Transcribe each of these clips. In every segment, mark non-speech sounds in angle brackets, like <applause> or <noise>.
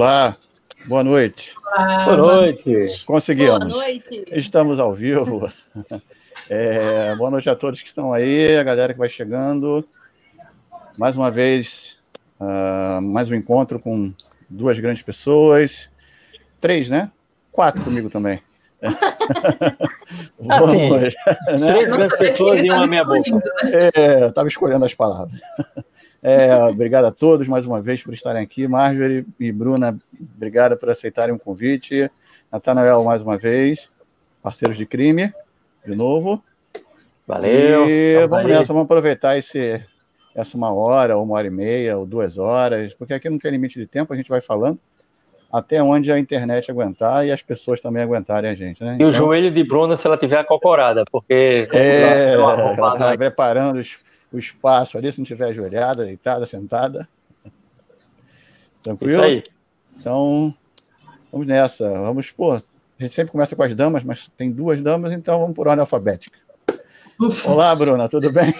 Olá, boa noite. Olá, boa noite. Conseguimos. Boa noite. Estamos ao vivo. <laughs> É, boa noite a todos que estão aí, a galera que vai chegando. Mais uma vez, uh, mais um encontro com duas grandes pessoas. Três, né? Quatro comigo também. <laughs> Vamos, assim, né? Três grandes pessoas e uma meia boca. É, estava escolhendo as palavras. É, obrigado a todos mais uma vez por estarem aqui. Marjorie e Bruna, obrigado por aceitarem o convite. Natanael, mais uma vez, parceiros de crime, de novo. Valeu. E vamos nessa, vamos aproveitar esse, essa uma hora, ou uma hora e meia, ou duas horas, porque aqui não tem limite de tempo, a gente vai falando até onde a internet aguentar e as pessoas também aguentarem a gente. Né? E então, o joelho de Bruna se ela tiver acocorada, porque. É, ela está preparando os o espaço ali, se não tiver ajoelhada, deitada, sentada. Tranquilo? Isso aí. Então, vamos nessa. Vamos, pô, a gente sempre começa com as damas, mas tem duas damas, então vamos por ordem alfabética. Ufa. Olá, Bruna, tudo bem?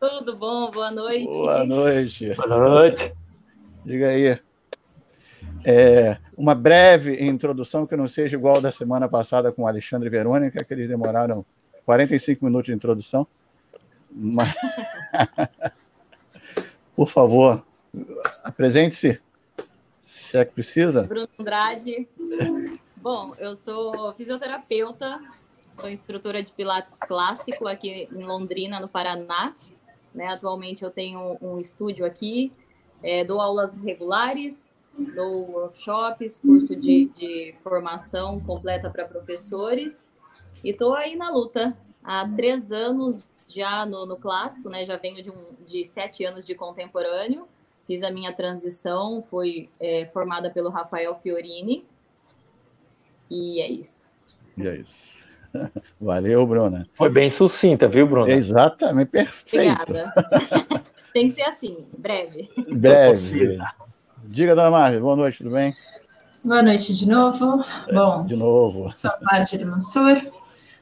Tudo bom, boa noite. Boa noite. Boa noite. Diga aí. É, uma breve introdução que não seja igual da semana passada com o Alexandre e Verônica, que eles demoraram 45 minutos de introdução. Mas... <laughs> Por favor, apresente-se, se é que precisa. Bruno Andrade. Bom, eu sou fisioterapeuta, sou instrutora de Pilates clássico aqui em Londrina, no Paraná. Né? Atualmente eu tenho um estúdio aqui, é, dou aulas regulares, dou workshops, curso de, de formação completa para professores e estou aí na luta. Há três anos já no, no clássico, né? Já venho de, um, de sete anos de contemporâneo. Fiz a minha transição, fui é, formada pelo Rafael Fiorini. E é isso. E é isso. <laughs> Valeu, Bruna. Foi bem sucinta, viu, Bruna? Exatamente, perfeito. Obrigada. <laughs> Tem que ser assim, breve. Breve. Diga, dona Marvel, boa noite, tudo bem? Boa noite de novo. Bom, de novo. Sou Marjorie Mansur,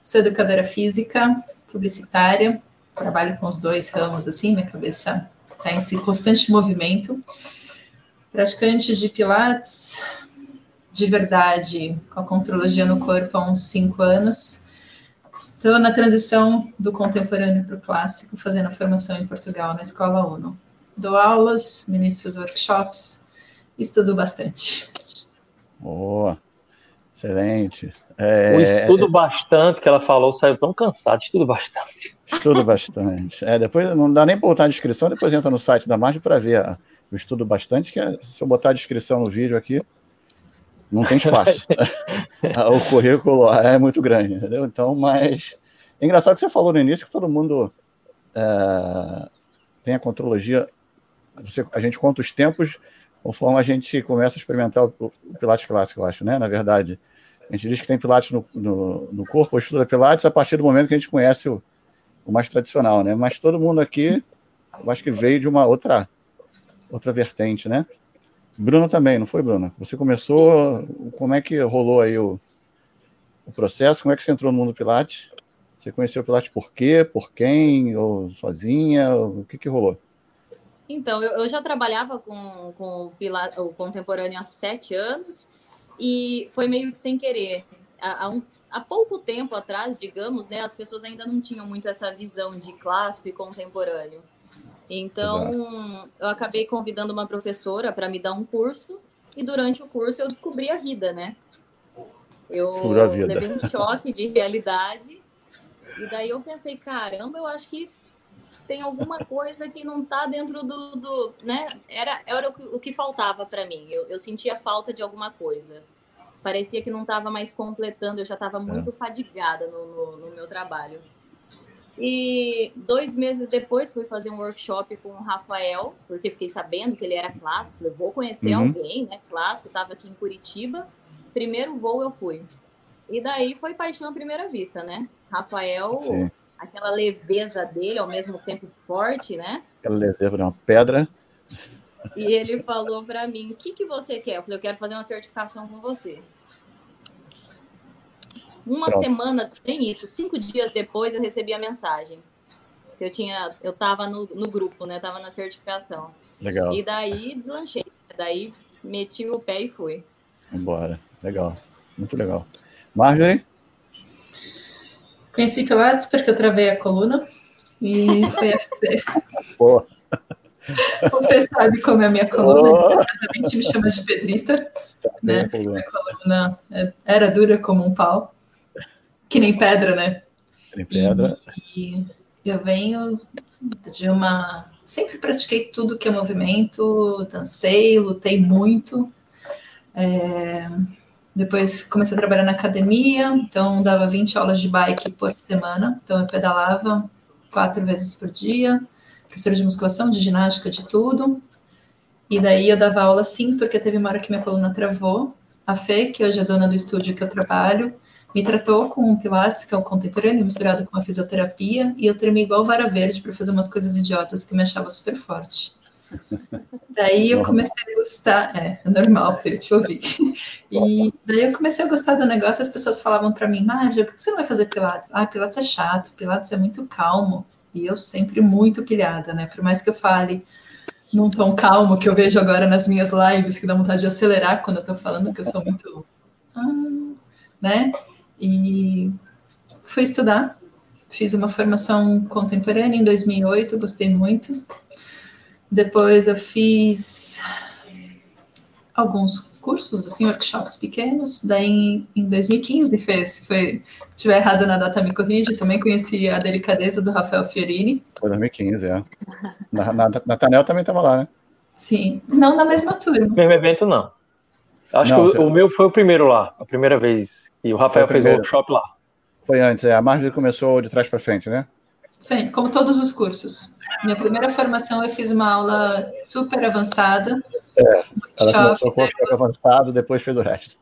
sou educadora física, publicitária, trabalho com os dois ramos assim, minha cabeça está em constante movimento. Praticante de Pilates, de verdade, com a contrologia no corpo há uns cinco anos. Estou na transição do contemporâneo para o clássico, fazendo a formação em Portugal, na Escola UNO. Dou aulas, ministro os workshops, estudo bastante. Boa, excelente. É, o estudo bastante que ela falou saiu tão cansado, estudo bastante. Estudo bastante. É, depois não dá nem para botar a descrição, depois entra no site da Margem para ver a, o estudo bastante, que é, se eu botar a descrição no vídeo aqui, não tem espaço. <laughs> <laughs> o currículo é muito grande, entendeu? Então, mas. É engraçado que você falou no início que todo mundo é, tem a contrologia. Você, a gente conta os tempos conforme a gente começa a experimentar o, o Pilates clássico, eu acho, né? Na verdade. A gente diz que tem Pilates no, no, no corpo, ou estuda Pilates a partir do momento que a gente conhece o, o mais tradicional, né? Mas todo mundo aqui, eu acho que veio de uma outra, outra vertente, né? Bruno também, não foi, Bruno? Você começou, como é que rolou aí o, o processo? Como é que você entrou no mundo Pilates? Você conheceu o Pilates por quê? Por quem? Ou sozinha? O que que rolou? Então, eu, eu já trabalhava com, com o, Pilates, o contemporâneo há sete anos e foi meio que sem querer. Há, há, um, há, pouco tempo atrás, digamos, né, as pessoas ainda não tinham muito essa visão de clássico e contemporâneo. Então, Exato. eu acabei convidando uma professora para me dar um curso e durante o curso eu descobri a vida, né? Eu levei um choque de realidade e daí eu pensei, caramba, eu acho que tem alguma coisa que não está dentro do, do, né? Era, era o, que, o que faltava para mim. Eu, eu sentia falta de alguma coisa. Parecia que não estava mais completando. Eu já estava muito é. fadigada no, no, no, meu trabalho. E dois meses depois fui fazer um workshop com o Rafael, porque fiquei sabendo que ele era clássico. Falei, vou conhecer uhum. alguém, né? Clássico. Estava aqui em Curitiba. Primeiro voo eu fui. E daí foi paixão à primeira vista, né? Rafael Sim aquela leveza dele, ao mesmo tempo forte, né? Aquela leveza de uma pedra. E ele falou para mim: o que, que você quer? Eu falei: eu quero fazer uma certificação com você. Uma Pronto. semana tem isso. Cinco dias depois eu recebi a mensagem. Eu tinha, eu tava no, no grupo, né? Tava na certificação. Legal. E daí deslanchei. Daí meti o pé e fui. Embora. Legal. Muito legal. Marjorie? Conheci Pilates porque eu travei a coluna e foi FP. Pô. Você sabe como é a minha coluna, a gente me chama de Pedrita. Né? Minha coluna é- era dura como um pau, que nem pedra, né? Tem pedra. E eu venho de uma. Sempre pratiquei tudo que é movimento, dancei, lutei muito. É, Depois comecei a trabalhar na academia, então dava 20 aulas de bike por semana. Então eu pedalava quatro vezes por dia, professora de musculação, de ginástica, de tudo. E daí eu dava aula sim, porque teve uma hora que minha coluna travou. A Fê, que hoje é dona do estúdio que eu trabalho, me tratou com um Pilates, que é o contemporâneo, misturado com a fisioterapia, e eu tremi igual vara verde para fazer umas coisas idiotas que me achava super forte. Daí eu comecei a gostar, é, é normal, eu te ouvi. E daí eu comecei a gostar do negócio, as pessoas falavam para mim, Marja, por que você não vai fazer Pilates? Ah, Pilates é chato, Pilates é muito calmo. E eu sempre muito pilhada, né? Por mais que eu fale num tom calmo, que eu vejo agora nas minhas lives, que dá vontade de acelerar quando eu tô falando, que eu sou muito. Ah, né? E fui estudar, fiz uma formação contemporânea em 2008, gostei muito. Depois eu fiz alguns cursos, assim, workshops pequenos. Daí em, em 2015, Fê, se foi, se estiver errado na data, me corrige. Também conheci a delicadeza do Rafael Fiorini. Foi 2015, é. Na, na, Natanel também estava lá, né? Sim, não na mesma turma. Mesmo evento, não. Acho Não, que o, o meu foi o primeiro lá, a primeira vez. E o Rafael o fez o workshop lá. Foi antes, é. A Marjorie começou de trás para frente, né? Sim, como todos os cursos. Minha primeira formação eu fiz uma aula super avançada. Ela workshop, começou com o avançado, depois fez o resto.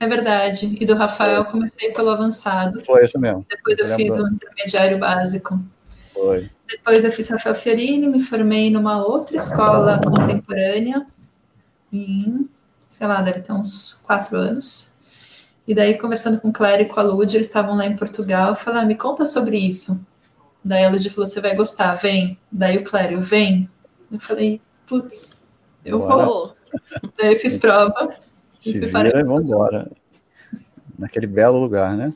é verdade. E do Rafael eu comecei pelo avançado. Foi isso mesmo. Depois eu Eu fiz o intermediário básico. Foi. Depois eu fiz Rafael Fiorini, me formei numa outra escola contemporânea em, sei lá, deve ter uns quatro anos. E daí, conversando com o Clério e com a Lud, eles estavam lá em Portugal, eu falei, ah, me conta sobre isso. Daí a Lud falou, você vai gostar, vem. Daí o Clério, vem. Eu falei, putz, eu Bora. vou. Daí eu fiz prova. Se E fui vira e vamos embora. Naquele belo lugar, né?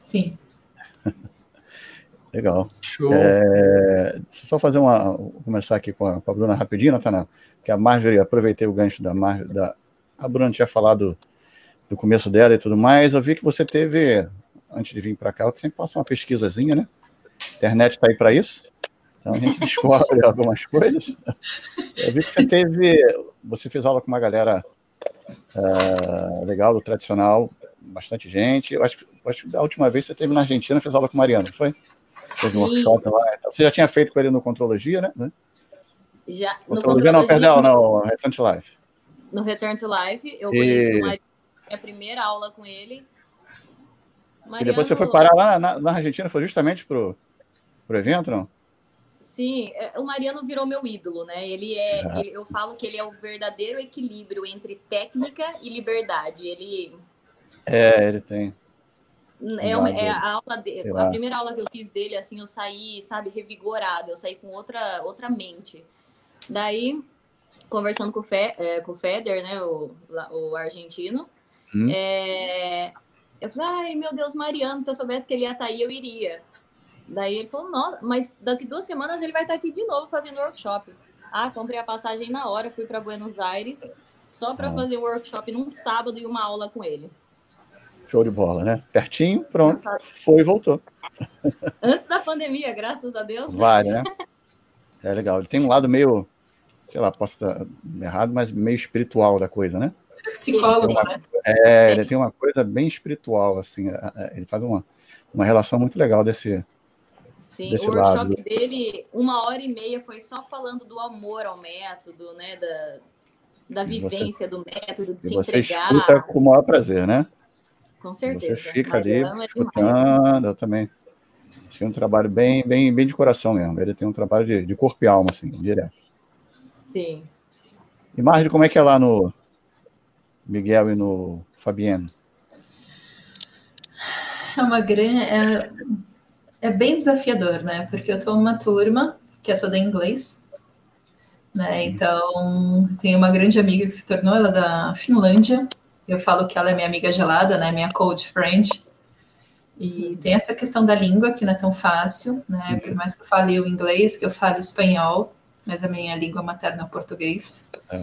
Sim. Legal. Show. É, deixa eu só fazer uma. vou começar aqui com a, com a Bruna rapidinho, Natanael. Que a Marjorie, aproveitei o gancho da Marjorie. Da, a Bruna tinha falado do começo dela e tudo mais. Eu vi que você teve, antes de vir para cá, você sempre passa uma pesquisazinha, né? A internet está aí para isso. Então a gente descobre <laughs> algumas coisas. Eu vi que você teve. Você fez aula com uma galera ah, legal, do tradicional, bastante gente. Eu acho, acho que da última vez você teve na Argentina, fez aula com o Mariano, foi? Fez um workshop lá. e tal. Você já tinha feito com ele no Contrologia, né? já, no Contrologia não, Contrologia, perdão, não, Return to Life. no Return to Life, eu E- conheci o Mariano, minha primeira aula com ele. E depois você foi parar lá na, na Argentina, foi justamente pro, pro evento, não? Sim, é, o Mariano virou meu ídolo, né? Ele é, Ah. ele- eu falo que ele é o verdadeiro equilíbrio entre técnica e liberdade. Ele É, ele tem. é, uma- é a aula de, a primeira aula que eu fiz dele, assim, eu saí, sabe, revigorada, eu saí com outra outra mente. Daí, conversando com o, Fe, é, com o Feder, né, o, o argentino, Hum. é, eu falei, ai, meu Deus, Mariano, se eu soubesse que ele ia estar aí, eu iria. Daí ele falou, nossa, mas daqui duas semanas ele vai estar aqui de novo fazendo workshop. Ah, comprei a passagem na hora, fui para Buenos Aires só para Ah. fazer workshop num sábado e uma aula com ele. Show de bola, né? Pertinho, pronto. Foi e voltou. <laughs> Antes da pandemia, graças a Deus. Vale, né? É legal. Ele tem um lado meio, sei lá, posso estar errado, mas meio espiritual da coisa, né? Psicólogo, né? É, ele tem uma coisa bem espiritual, assim. é, é, Ele faz uma, uma relação muito legal desse. Sim, desse o workshop lado. dele, uma hora e meia, foi só falando do amor ao método, né? Da, da E você- vivência do método, de se você entregar. escuta com o maior prazer, né? Com certeza. Você fica ali Mariano é demais. escutando, eu também. É um trabalho bem, bem, bem de coração mesmo. Ele tem um trabalho de, de corpo e alma, assim, direto. Sim. E Marjorie, como é que é lá no Miguel e no Fabiano? É uma grande. É, é bem desafiador, né? Porque eu tô numa turma que é toda em inglês. Né? Então, tem uma grande amiga que se tornou, ela é da Finlândia. Eu falo que ela é minha amiga gelada, né? Minha cold friend. E tem essa questão da língua que não é tão fácil, né? Por mais que eu fale o inglês, que eu falo espanhol, mas a minha língua materna é português. É.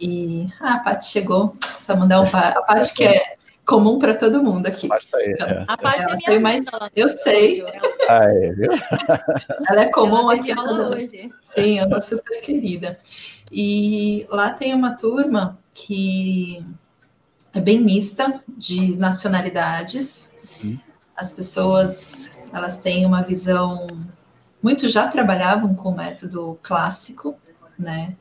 E ah, a Paty chegou, só mandar um a Paty que é comum para todo mundo aqui. A Paty é. A Paty ela é mais, eu sei. Ah, é, viu? <laughs> Ela é comum ela aqui. Hoje. Sim, é uma super querida. E lá tem uma turma que é bem mista de nacionalidades. Hum. As pessoas elas têm uma visão muitos já trabalhavam com o método clássico, né?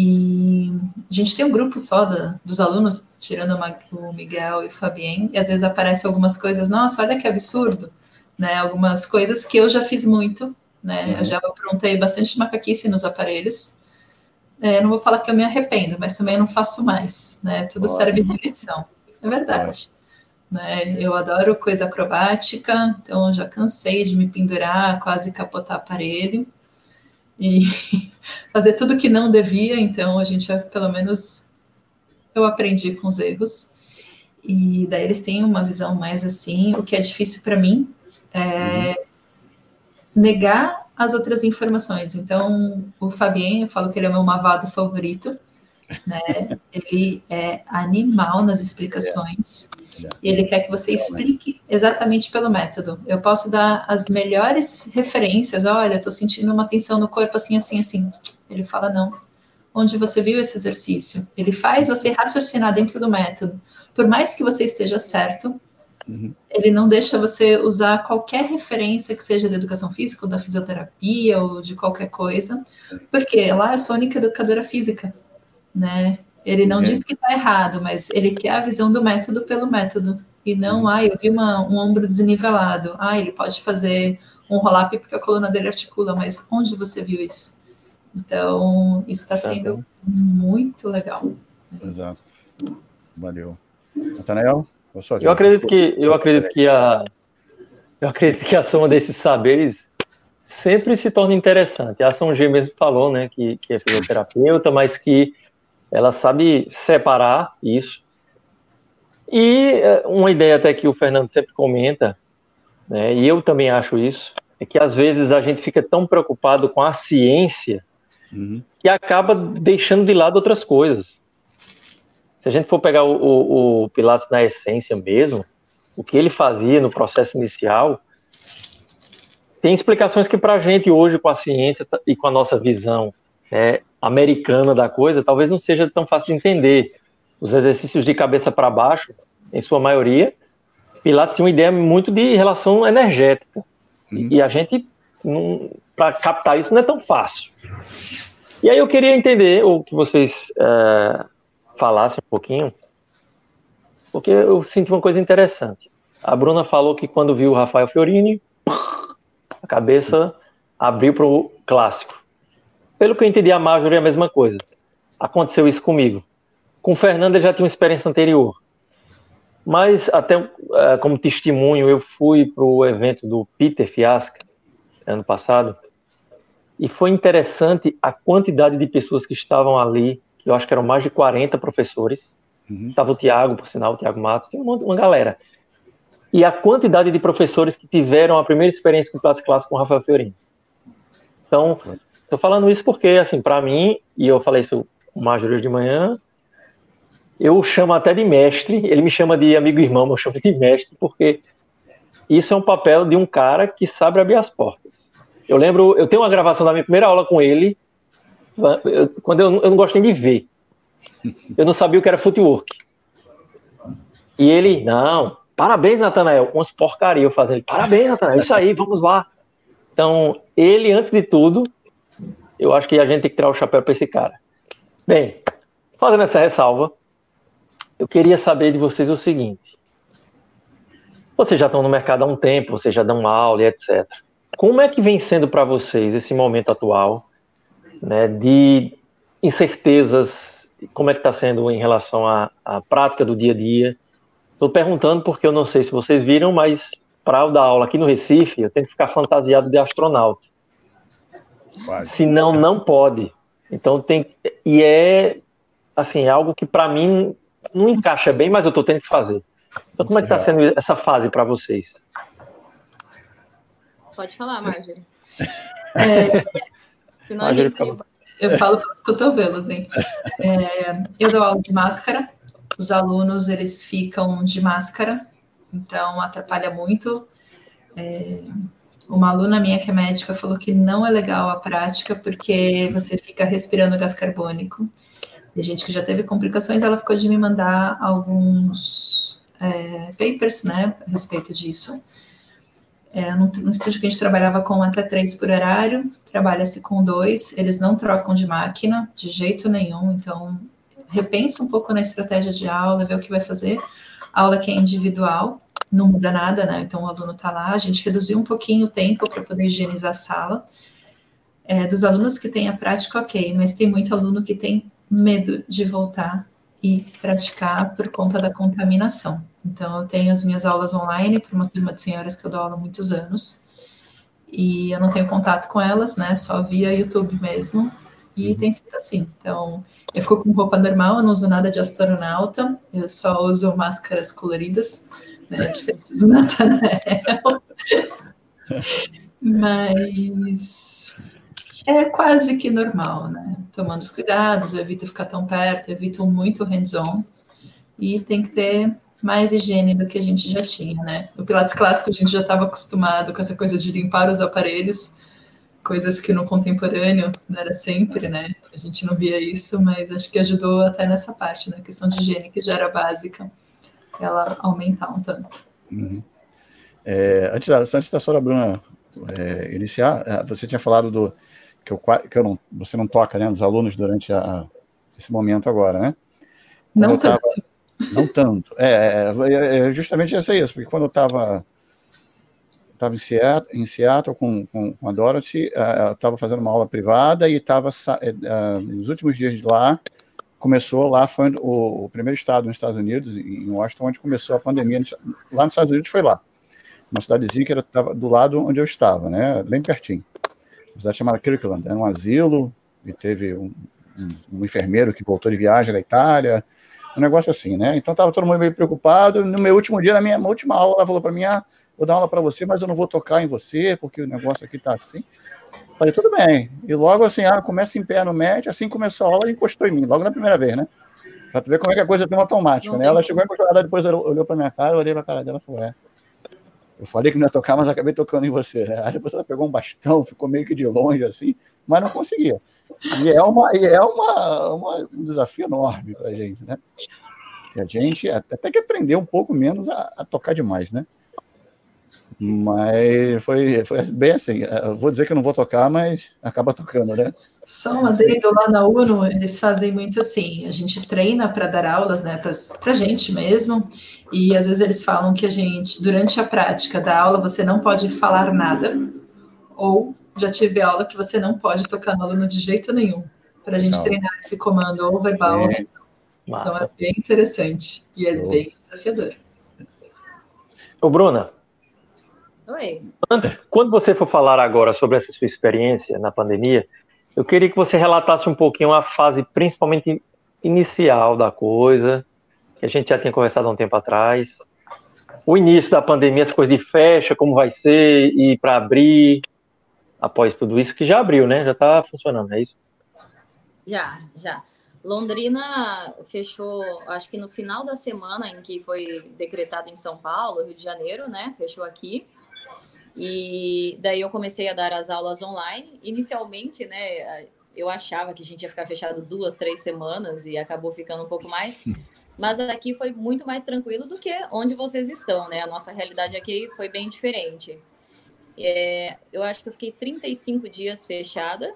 E a gente tem um grupo só da, dos alunos, tirando o Miguel e o Fabien, e às vezes aparecem algumas coisas, nossa, olha que absurdo, né? Algumas coisas que eu já fiz muito, né? Uhum. Eu já aprontei bastante macaquice nos aparelhos. É, não vou falar que eu me arrependo, mas também não faço mais, né? Tudo Olha. serve de lição. É verdade. Né? Eu adoro coisa acrobática, então já cansei de me pendurar, quase capotar aparelho e <laughs> fazer tudo que não devia. Então a gente, pelo menos, eu aprendi com os erros. E daí eles têm uma visão mais assim. O que é difícil para mim é uhum. negar as outras informações. Então, o Fabien, eu falo que ele é o meu mavado favorito, né? <laughs> Ele é animal nas explicações. Ele quer que você explique exatamente pelo método. Eu posso dar as melhores referências. Olha, estou sentindo uma tensão no corpo assim, assim, assim. Ele fala não. Onde você viu esse exercício? Ele faz você raciocinar dentro do método. Por mais que você esteja certo, uhum. ele não deixa você usar qualquer referência que seja da educação física, ou da fisioterapia, ou de qualquer coisa, porque lá eu sou a única educadora física né? Ele não é. diz que está errado, mas ele quer a visão do método pelo método. E não, ah, eu vi uma, um ombro desnivelado. Ah, ele pode fazer um roll-up porque a coluna dele articula, mas onde você viu isso? Então, isso está sendo muito legal. Exato. Valeu. Nathanael? Eu acredito que eu acredito que a eu acredito que a soma desses saberes sempre se torna interessante. A Ação G mesmo falou, né, que, que é fisioterapeuta, mas que ela sabe separar isso. E eh, uma ideia até que o Fernando sempre comenta, né, e eu também acho isso, é que às vezes a gente fica tão preocupado com a ciência uhum. que acaba deixando de lado outras coisas. Se a gente for pegar o, o, o Pilates na essência mesmo, o que ele fazia no processo inicial, tem explicações que para a gente hoje, com a ciência e com a nossa visão né, americana da coisa, talvez não seja tão fácil de entender. Os exercícios de cabeça para baixo, em sua maioria, Pilates tinha uma ideia muito de relação energética. Hum. E a gente, para captar isso, não é tão fácil. E aí eu queria entender, ou que vocês é, falassem um pouquinho, porque eu senti uma coisa interessante. A Bruna falou que quando viu o Rafael Fiorini, a cabeça abriu para o clássico. Pelo que eu entendi, a Marjorie é a mesma coisa. Aconteceu isso comigo. Com o Fernando, ele já tinha uma experiência anterior. Mas, até uh, como testemunho, eu fui para o evento do Peter Fiasca, ano passado, e foi interessante a quantidade de pessoas que estavam ali, que eu acho que eram mais de 40 professores. Uhum. Estava o Tiago, por sinal, o Tiago Matos, tinha uma, uma, galera. E a quantidade de professores que tiveram a primeira experiência com Pilates Clássico com o Rafael Fiorino. Então, Tô falando isso porque, assim, para mim, e eu falei isso o Major de manhã, eu chamo até de mestre, ele me chama de amigo irmão, eu chamo de mestre, porque isso é um papel de um cara que sabe abrir as portas. Eu lembro, eu tenho uma gravação da minha primeira aula com ele, quando eu, eu não gostei de ver. Eu não sabia o que era footwork. E ele, não, parabéns, Natanael, umas porcaria eu fazendo, parabéns, Natanael, isso aí, vamos lá. Então, ele, antes de tudo, eu acho que a gente tem que tirar o chapéu para esse cara. Bem, fazendo essa ressalva, eu queria saber de vocês o seguinte: vocês já estão no mercado há um tempo, vocês já dão aula e etc. Como é que vem sendo para vocês esse momento atual, né, de incertezas? Como é que está sendo em relação à, à prática do dia a dia? Estou perguntando porque eu não sei se vocês viram, mas para eu dar aula aqui no Recife, eu tenho que ficar fantasiado de astronauta. Quase. Senão, não pode. Então tem e é assim, é algo que para mim não encaixa bem, mas eu estou tendo que fazer. Então como é que está sendo essa fase para vocês? Pode falar, Marjorie. <laughs> É, Marjorie gente, eu falo pelos cotovelos, hein? É, eu dou aula de máscara, os alunos eles ficam de máscara, então atrapalha muito. É, uma aluna minha que é médica falou que não é legal a prática porque você fica respirando gás carbônico. Tem gente que já teve complicações, ela ficou de me mandar alguns é, papers, né, a respeito disso. É, no estúdio que a gente trabalhava com até três por horário, trabalha-se com dois, eles não trocam de máquina de jeito nenhum, então repensa um pouco na estratégia de aula, vê o que vai fazer. A aula que é individual, não muda nada, né? Então o aluno está lá, a gente reduziu um pouquinho o tempo para poder higienizar a sala. É, dos alunos que têm a prática, ok, mas tem muito aluno que tem medo de voltar e praticar por conta da contaminação. Então, eu tenho as minhas aulas online para uma turma de senhoras que eu dou aula há muitos anos, e eu não tenho contato com elas, né? Só via YouTube mesmo, e uhum. tem sido assim. Então, eu fico com roupa normal, eu não uso nada de astronauta, eu só uso máscaras coloridas, né? <laughs> Diferente do Natanael. Mas é quase que normal, né? Tomando os cuidados, evito ficar tão perto, evito muito hands-on. E tem que ter mais higiene do que a gente já tinha, né? No Pilates clássico a gente já estava acostumado com essa coisa de limpar os aparelhos, coisas que no contemporâneo não era sempre, né? A gente não via isso, mas acho que ajudou até nessa parte, né? A questão de higiene que já era básica, ela aumentar um tanto. Uhum. É, antes, da, antes da senhora Bruna é, iniciar, é, você tinha falado do que, eu, que eu não, você não toca né, nos alunos durante a, esse momento agora, né? Quando não tanto. Tava, não tanto. É, é, é, é justamente isso, porque quando eu estava estava em Seattle, em Seattle com, com, com a Dorothy, estava fazendo uma aula privada e estava uh, nos últimos dias de lá começou lá foi o, o, primeiro estado nos Estados Unidos em Washington onde começou a pandemia lá nos Estados Unidos foi lá uma cidadezinha que estava do lado onde eu estava né bem pertinho uma cidade chamada Kirkland era um asilo e teve um, um, um enfermeiro que voltou de viagem da Itália um negócio assim, né? Então estava todo mundo meio preocupado. No meu último dia, na minha última aula, ela falou para mim: ah, vou dar aula para você, mas eu não vou tocar em você, porque o negócio aqui está assim. Falei, tudo bem. E logo assim, ah, começa em pé no médio, assim começou a aula e encostou em mim, logo na primeira vez, né? Pra tu ver como é que a coisa tem uma automática, não né? Ela chegou encostou, depois olhou pra minha cara, eu olhei pra cara dela e falou, é. Eu falei que não ia tocar, mas acabei tocando em você. Né? Aí depois ela pegou um bastão, ficou meio que de longe, assim, mas não conseguia. E é, uma, e é uma, uma um desafio enorme pra gente, né? a gente até que aprendeu um pouco menos a, a tocar demais, né? Mas foi, foi bem assim. Eu vou dizer que eu não vou tocar, mas acaba tocando, né? Só um adendo lá na UNO, eles fazem muito assim. A gente treina para dar aulas, né, para gente mesmo. E às vezes eles falam que a gente, durante a prática da aula, você não pode falar nada. Ou já tive aula que você não pode tocar no aluno de jeito nenhum. Para a gente não. treinar esse comando ou verbal ou Massa. Então é bem interessante e é bem desafiador. Ô, Bruna. Oi. Quando você for falar agora sobre essa sua experiência na pandemia, eu queria que você relatasse um pouquinho a fase principalmente inicial da coisa, que a gente já tinha conversado há um tempo atrás. O início da pandemia, as coisas de fecha, como vai ser, e para abrir, após tudo isso, que já abriu, né? Já está funcionando, é isso? Já, já. Londrina fechou, acho que no final da semana em que foi decretado em São Paulo, Rio de Janeiro, né? Fechou aqui. E daí eu comecei a dar as aulas online. Inicialmente, né, eu achava que a gente ia ficar fechado duas, três semanas e acabou ficando um pouco mais. Mas aqui foi muito mais tranquilo do que onde vocês estão, né? A nossa realidade aqui foi bem diferente. É, eu acho que eu fiquei 35 dias fechada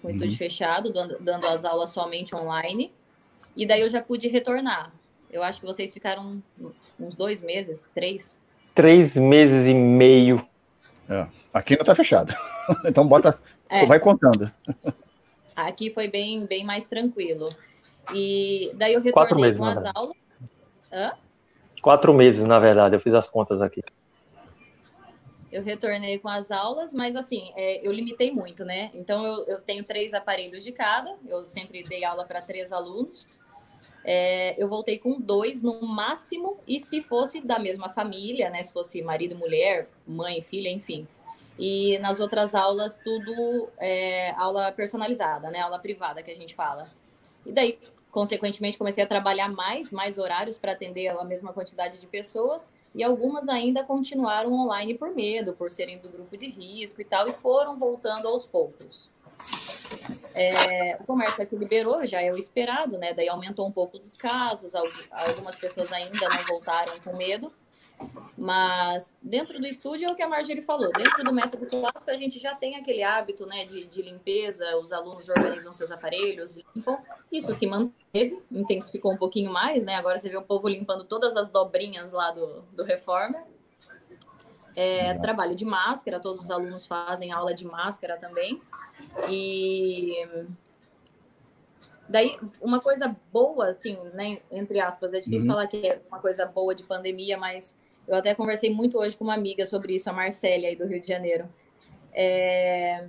com o estúdio uhum. fechado, dando, dando as aulas somente online. E daí eu já pude retornar. Eu acho que vocês ficaram uns dois meses, três. Três meses e meio. É, aqui ainda tá fechado. <laughs> então bota, é. vai contando. Aqui foi bem, bem mais tranquilo. E daí eu retornei meses, com as aulas. Hã? Quatro meses, na verdade, eu fiz as contas aqui. eu retornei com as aulas, mas assim, é, eu limitei muito, né? Então eu, eu, tenho três aparelhos de cada, eu sempre dei aula para três alunos. É, eu voltei com dois no máximo, e se fosse da mesma família, né? Se fosse marido, mulher, mãe, filha, enfim. E nas outras aulas, tudo é aula personalizada, né? Aula privada que a gente fala. E daí, consequentemente, comecei a trabalhar mais, mais horários para atender a mesma quantidade de pessoas e algumas ainda continuaram online por medo, por serem do grupo de risco e tal, e foram voltando aos poucos. É, o comércio aqui liberou, já é o esperado, né? Daí aumentou um pouco dos casos, algumas pessoas ainda não voltaram com medo, mas dentro do estúdio é o que a Marjorie falou. Dentro do método clássico, a gente já tem aquele hábito né, de, de limpeza, os alunos organizam seus aparelhos, limpam. Isso se manteve, intensificou um pouquinho mais, né? Agora você vê o povo limpando todas as dobrinhas lá do, do Reformer. É, trabalho de máscara, todos os alunos fazem aula de máscara também. E Daí, uma coisa boa, assim, né, entre aspas, é difícil uhum. falar que é uma coisa boa de pandemia, mas eu até conversei muito hoje com uma amiga sobre isso, a Marcélia, aí do Rio de Janeiro. É...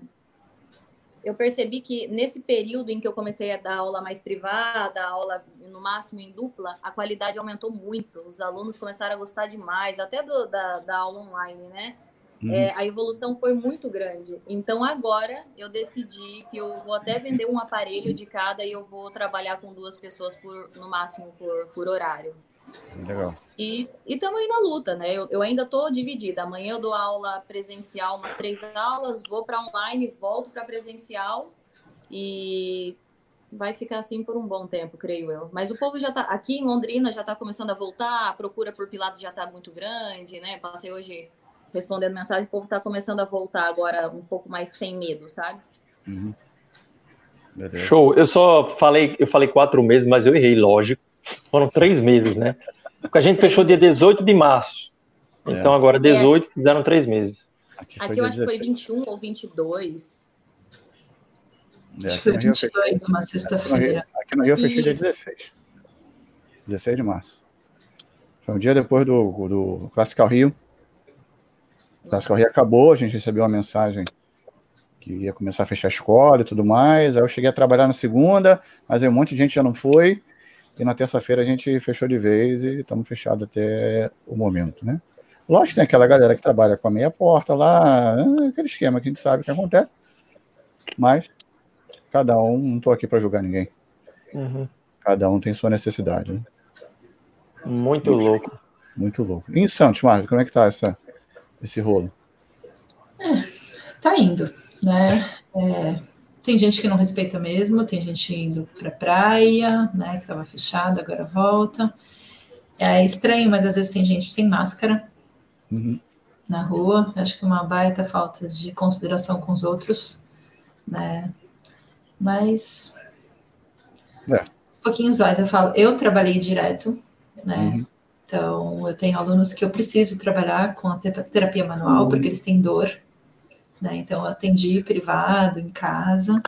Eu percebi que nesse período em que eu comecei a dar aula mais privada, aula no máximo em dupla, a qualidade aumentou muito. Os alunos começaram a gostar demais, até do, da, da aula online, né? Uhum. É, a evolução foi muito grande. Então agora eu decidi que eu vou até vender um aparelho de cada e eu vou trabalhar com duas pessoas por, no máximo por, por horário. Legal. E estamos aí na luta, né? Eu, eu ainda estou dividida. Amanhã eu dou aula presencial, umas três aulas, vou para online, volto para presencial e vai ficar assim por um bom tempo, creio eu. Mas o povo já está aqui em Londrina já está começando a voltar, a procura por pilates já está muito grande, né? Passei hoje respondendo mensagem, o povo está começando a voltar agora um pouco mais sem medo, sabe? Uhum. Show. Eu só falei, eu falei quatro meses, mas eu errei, lógico. Foram três meses, né? Porque a gente fechou dia 18 de março. É. Então agora 18 é. fizeram três meses. Aqui, aqui eu acho que foi 21 ou 22. É, acho que foi 22, uma sexta-feira. Aqui no Rio eu fechei dia 16. 16 de março. Foi um dia depois do, do Classical Rio. O Classical Rio acabou, a gente recebeu uma mensagem que ia começar a fechar a escola e tudo mais. Aí eu cheguei a trabalhar na segunda, mas aí um monte de gente já não foi. E na terça-feira a gente fechou de vez e estamos fechados até o momento, né? Lógico que tem aquela galera que trabalha com a meia porta lá, é aquele esquema que a gente sabe que acontece. Mas cada um, não estou aqui para julgar ninguém. Uhum. Cada um tem sua necessidade. Né? Muito, Muito louco. Muito louco. E em Santos, Marcos, como é que tá essa, esse rolo? É, tá indo, né? É, tem gente que não respeita mesmo, tem gente indo para praia, né, que estava fechada, agora volta. É estranho, mas às vezes tem gente sem máscara uhum. na rua. Acho que é uma baita falta de consideração com os outros, né? Mas é. uns pouquinhos mais eu falo, eu trabalhei direto, né? Uhum. Então, eu tenho alunos que eu preciso trabalhar com a terapia manual, uhum. porque eles têm dor, né? Então, eu atendi privado, em casa,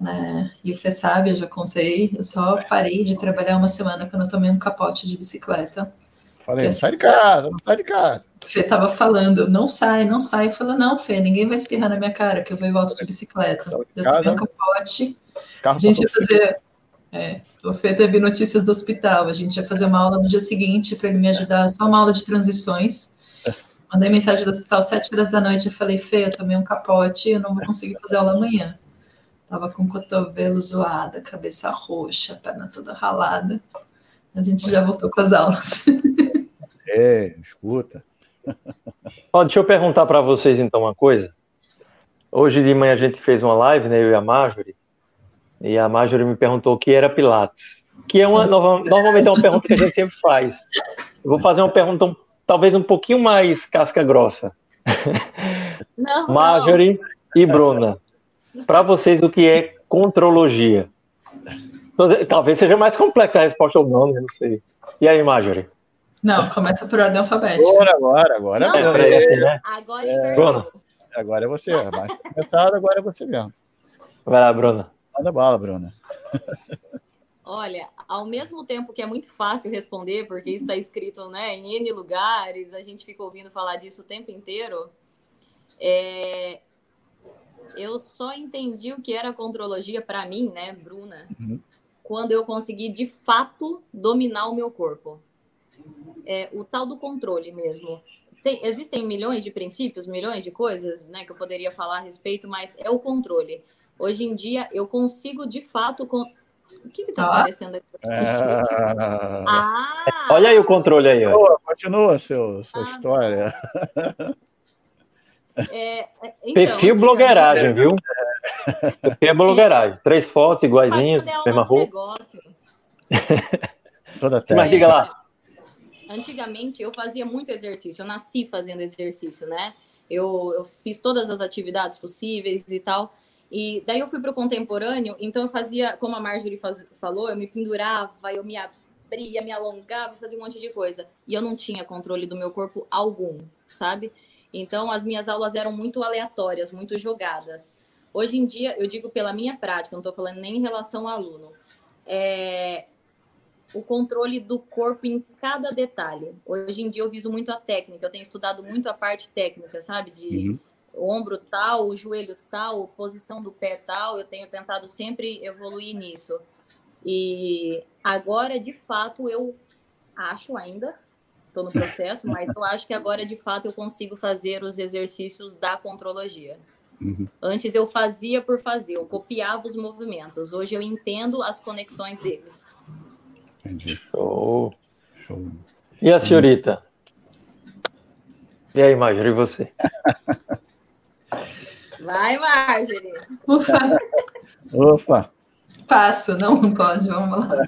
né? E o Fê sabe, eu já contei, eu só parei de trabalhar uma semana quando eu tomei um capote de bicicleta. Falei, sai de casa, não sai de casa. O Fê tava falando, não sai, não sai. Falou, não, Fê, ninguém vai espirrar na minha cara que eu vou e volto de bicicleta. Eu tomei um capote, a gente ia fazer... É, o Fê teve notícias do hospital, a gente ia fazer uma aula no dia seguinte para ele me ajudar, só uma aula de transições. Mandei mensagem do hospital sete horas da noite. Eu falei, Fê, eu tomei um capote, eu não vou conseguir <laughs> fazer aula amanhã. Tava com o cotovelo zoado, cabeça roxa, perna toda ralada. A gente já voltou com as aulas. <laughs> É, escuta. <laughs> Ó, deixa eu perguntar para vocês então uma coisa. Hoje de manhã a gente fez uma live, né, eu e a Marjorie, e a Marjorie me perguntou o que era Pilates, que é uma normalmente é uma pergunta que a gente sempre faz. Eu vou fazer uma pergunta talvez um pouquinho mais casca grossa. <laughs> Não, Marjorie não. e Bruna, para vocês o que é contrologia? Talvez seja mais complexa a resposta ou não, não sei. E aí, Marjorie? Não, começa por ordem alfabética. Agora, agora, agora. Não, é, é, assim, né? Agora é, Bruna. Agora é você. Mais começado, agora é você mesmo. Vai lá, Bruna. Manda bala, Bruna. Olha, ao mesmo tempo que é muito fácil responder, porque isso está <laughs> escrito né, em N lugares, a gente fica ouvindo falar disso o tempo inteiro, É, eu só entendi o que era contrologia para mim, né, Bruna, uhum. quando eu consegui de fato dominar o meu corpo. É, o tal do controle mesmo. Tem, existem milhões de princípios, milhões de coisas né, que eu poderia falar a respeito, mas é o controle. Hoje em dia, eu consigo de fato. O que está ah. aparecendo aqui? Ah. ah. Olha aí o controle aí. Ó. Continua, seu, sua ah, história. É, é, então, Perfil blogueiragem, viu? Perfil é blogueiragem. Três fotos iguaizinhas, mesma roupa. Negócio. <laughs> Toda terra. Mas diga lá. Antigamente eu fazia muito exercício, eu nasci fazendo exercício, né? Eu, eu fiz todas as atividades possíveis e tal. E daí eu fui para o contemporâneo, então eu fazia, como a Marjorie faz, falou, eu me pendurava, eu me abria, me alongava, fazia um monte de coisa. E eu não tinha controle do meu corpo algum, sabe? Então, as minhas aulas eram muito aleatórias, muito jogadas. Hoje em dia, eu digo pela minha prática, não estou falando nem em relação ao aluno, é o controle do corpo em cada detalhe. Hoje em dia, eu viso muito a técnica, eu tenho estudado muito a parte técnica, sabe? De uhum. Ombro tal, o joelho tal, posição do pé tal, eu tenho tentado sempre evoluir nisso. E agora, de fato, eu acho ainda estou no processo, <laughs> mas eu acho que agora, de fato, eu consigo fazer os exercícios da contrologia. Uhum. Antes eu fazia por fazer, eu copiava os movimentos. Hoje eu entendo as conexões deles. Entendi. Show. Show. E a senhorita? E aí, Marjorie, e você? <laughs> Vai, Marjorie. Ufa. Ufa. Passo, não pode, vamos lá.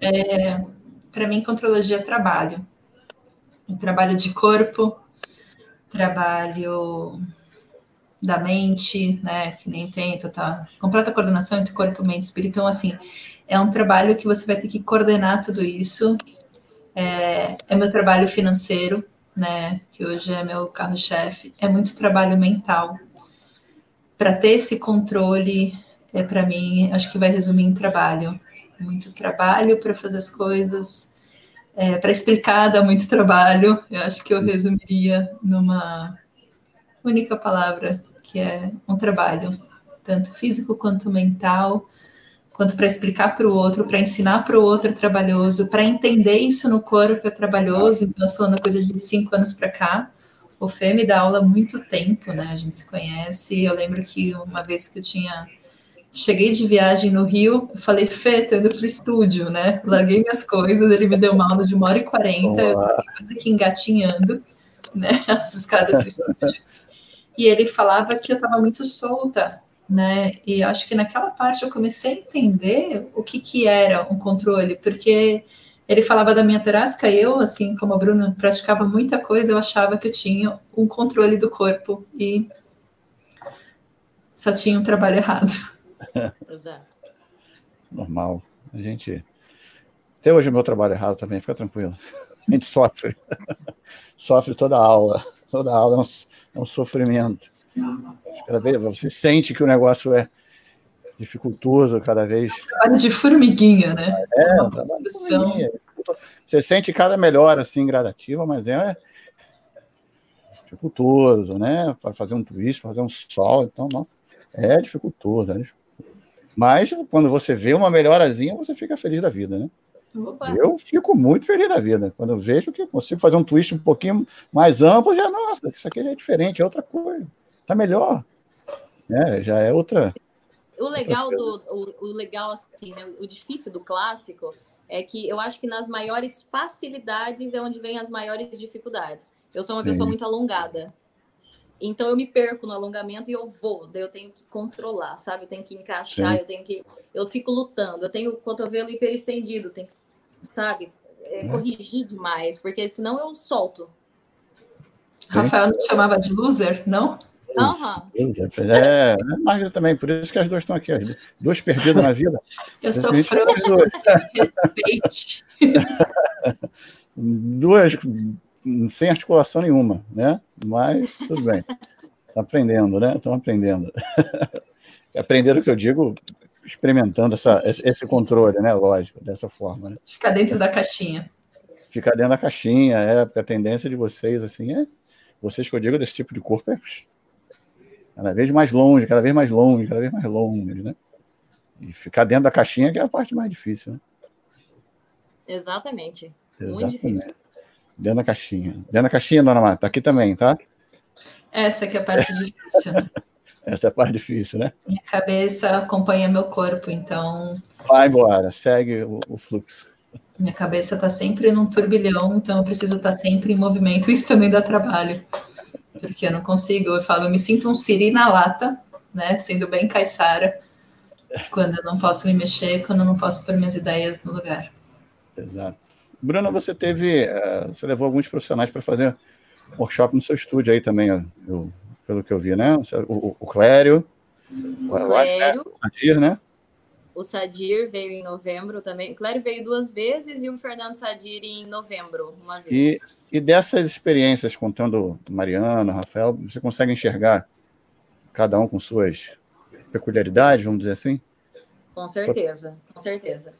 É, Para mim, contrologia é trabalho trabalho de corpo, trabalho da mente, né, que nem tem, tá, completa coordenação entre corpo, mente e espírito. Então, assim, é um trabalho que você vai ter que coordenar tudo isso. É, é meu trabalho financeiro, né, que hoje é meu carro-chefe. É muito trabalho mental. Para ter esse controle, é para mim, acho que vai resumir em trabalho. Muito trabalho para fazer as coisas é, para explicar dá muito trabalho. Eu acho que eu resumiria numa única palavra, que é um trabalho, tanto físico quanto mental, quanto para explicar para o outro, para ensinar para o outro é trabalhoso, para entender isso no corpo é trabalhoso. Então, falando coisa de cinco anos para cá. O Fê me dá aula há muito tempo, né? A gente se conhece. Eu lembro que uma vez que eu tinha Cheguei de viagem no Rio, falei, Fê, tô indo pro estúdio, né? Larguei minhas coisas, ele me deu uma aula de uma hora e quarenta, eu quase aqui engatinhando, né? <laughs> As escadas do estúdio. E ele falava que eu estava muito solta, né? E acho que naquela parte eu comecei a entender o que, que era um controle, porque ele falava da minha torácica, eu, assim como a Bruna, praticava muita coisa, eu achava que eu tinha um controle do corpo e só tinha um trabalho errado. <laughs> Exato. Normal. A gente. Até hoje o meu trabalho é errado também, fica tranquilo. <laughs> A gente sofre. <laughs> sofre toda a aula. Toda a aula é um, é um sofrimento. Você sente que o negócio é dificultoso cada vez. É um trabalho de formiguinha, né? É, um de formiguinha. Você sente cada melhora assim gradativa, mas é dificultoso, né? Para fazer um twist, fazer um sol, então, nossa, é dificultoso, é dificultoso. Mas quando você vê uma melhorazinha, você fica feliz da vida, né? Opa. Eu fico muito feliz da vida. Quando eu vejo que eu consigo fazer um twist um pouquinho mais amplo, já, nossa, isso aqui já é diferente, é outra coisa. Tá melhor. É, já é outra. O legal do o, o legal assim, né, o difícil do clássico é que eu acho que nas maiores facilidades é onde vem as maiores dificuldades. Eu sou uma Sim. pessoa muito alongada. Então eu me perco no alongamento e eu vou, daí eu tenho que controlar, sabe? Eu tenho que encaixar, Sim. eu tenho que. Eu fico lutando, eu tenho o cotovelo hiperestendido, tenho que, sabe, é, é. corrigir demais, porque senão eu solto. Rafael não chamava de loser, não? Uhum. É, é Margarida também, por isso que as duas estão aqui, as duas perdidas na vida. <laughs> Eu sou frouxa, <laughs> respeite. duas sem articulação nenhuma, né? Mas tudo bem. Está aprendendo, né? Estão aprendendo. <laughs> aprendendo o que eu digo, experimentando essa, esse controle, né? Lógico, dessa forma. Né? Ficar dentro da caixinha. Ficar dentro da caixinha, é, porque a tendência de vocês, assim, é. Vocês que eu digo desse tipo de corpo é, Cada vez mais longe, cada vez mais longe, cada vez mais longe, né? E ficar dentro da caixinha que é a parte mais difícil, né? Exatamente. Exatamente. Muito difícil. Dentro da caixinha. Dentro da caixinha, dona Marta, tá aqui também, tá? Essa que é a parte difícil. <laughs> Essa é a parte difícil, né? Minha cabeça acompanha meu corpo, então Vai embora, segue o, o fluxo. minha cabeça está sempre num turbilhão, então eu preciso estar sempre em movimento. Isso também dá trabalho, porque eu não consigo. Eu falo, eu me sinto um siri na lata, né? Sendo bem caiçara, quando eu não posso me mexer, quando eu não posso pôr minhas ideias no lugar. Exato. Bruna, você teve. eh, você levou alguns profissionais para fazer workshop no seu estúdio aí também, eu- pelo que eu vi, né? O, o- o Clério, o, eu acho, né? Clério. O Sadir, né? O Sadir veio em novembro também. O Clério veio duas vezes e o Fernando Sadir em novembro, uma E, vez. e dessas experiências, contando Mariana, Rafael, você consegue enxergar cada um com suas peculiaridades, vamos dizer assim? Com certeza, com certeza.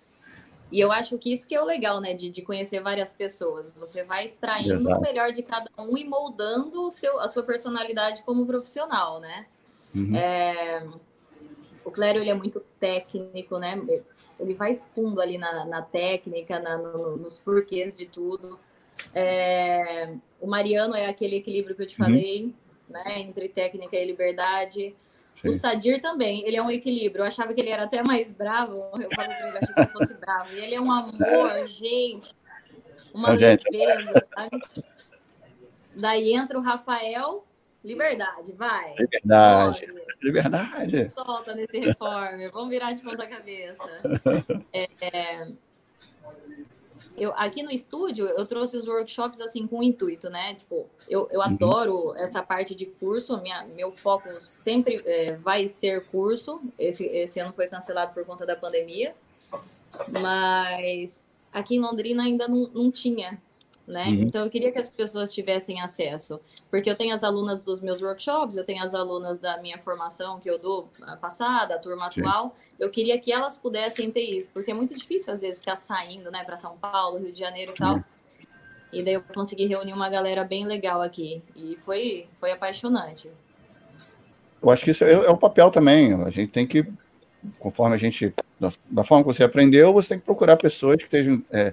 E eu acho que isso que é o legal, né, de, de conhecer várias pessoas. Você vai extraindo Exato. o melhor de cada um e moldando o seu, a sua personalidade como profissional, né? Uhum. É, o Clério ele é muito técnico, né? Ele vai fundo ali na, na técnica, na- no- nos porquês de tudo. É, o Mariano é aquele equilíbrio que eu te Uhum. falei, né? Entre técnica e liberdade. O Sim. Sadir também, ele é um equilíbrio. Eu achava que ele era até mais bravo. Eu falei pra ele, achei que ele fosse bravo. E ele é um amor, gente. Uma Não, gente. leveza, sabe? Daí entra o Rafael, liberdade, vai. Liberdade. Olha, Liberdade. solta nesse reforme, vamos virar de ponta cabeça. É, eu, aqui no estúdio, eu trouxe os workshops assim com intuito, né? Tipo, eu, eu adoro essa parte de curso, minha, meu foco sempre é, vai ser curso. Esse, esse ano foi cancelado por conta da pandemia, mas aqui em Londrina ainda não, não tinha. Né? Uhum. Então eu queria que as pessoas tivessem acesso, porque eu tenho as alunas dos meus workshops, eu tenho as alunas da minha formação que eu dou a passada, a turma Sim. atual. Eu queria que elas pudessem ter isso, porque é muito difícil às vezes ficar saindo, né, para São Paulo, Rio de Janeiro e tal. Sim. E daí eu consegui reunir uma galera bem legal aqui e foi foi apaixonante. Eu acho que isso é, é o papel também. A gente tem que, conforme a gente, da, da forma que você aprendeu, você tem que procurar pessoas que estejam. É,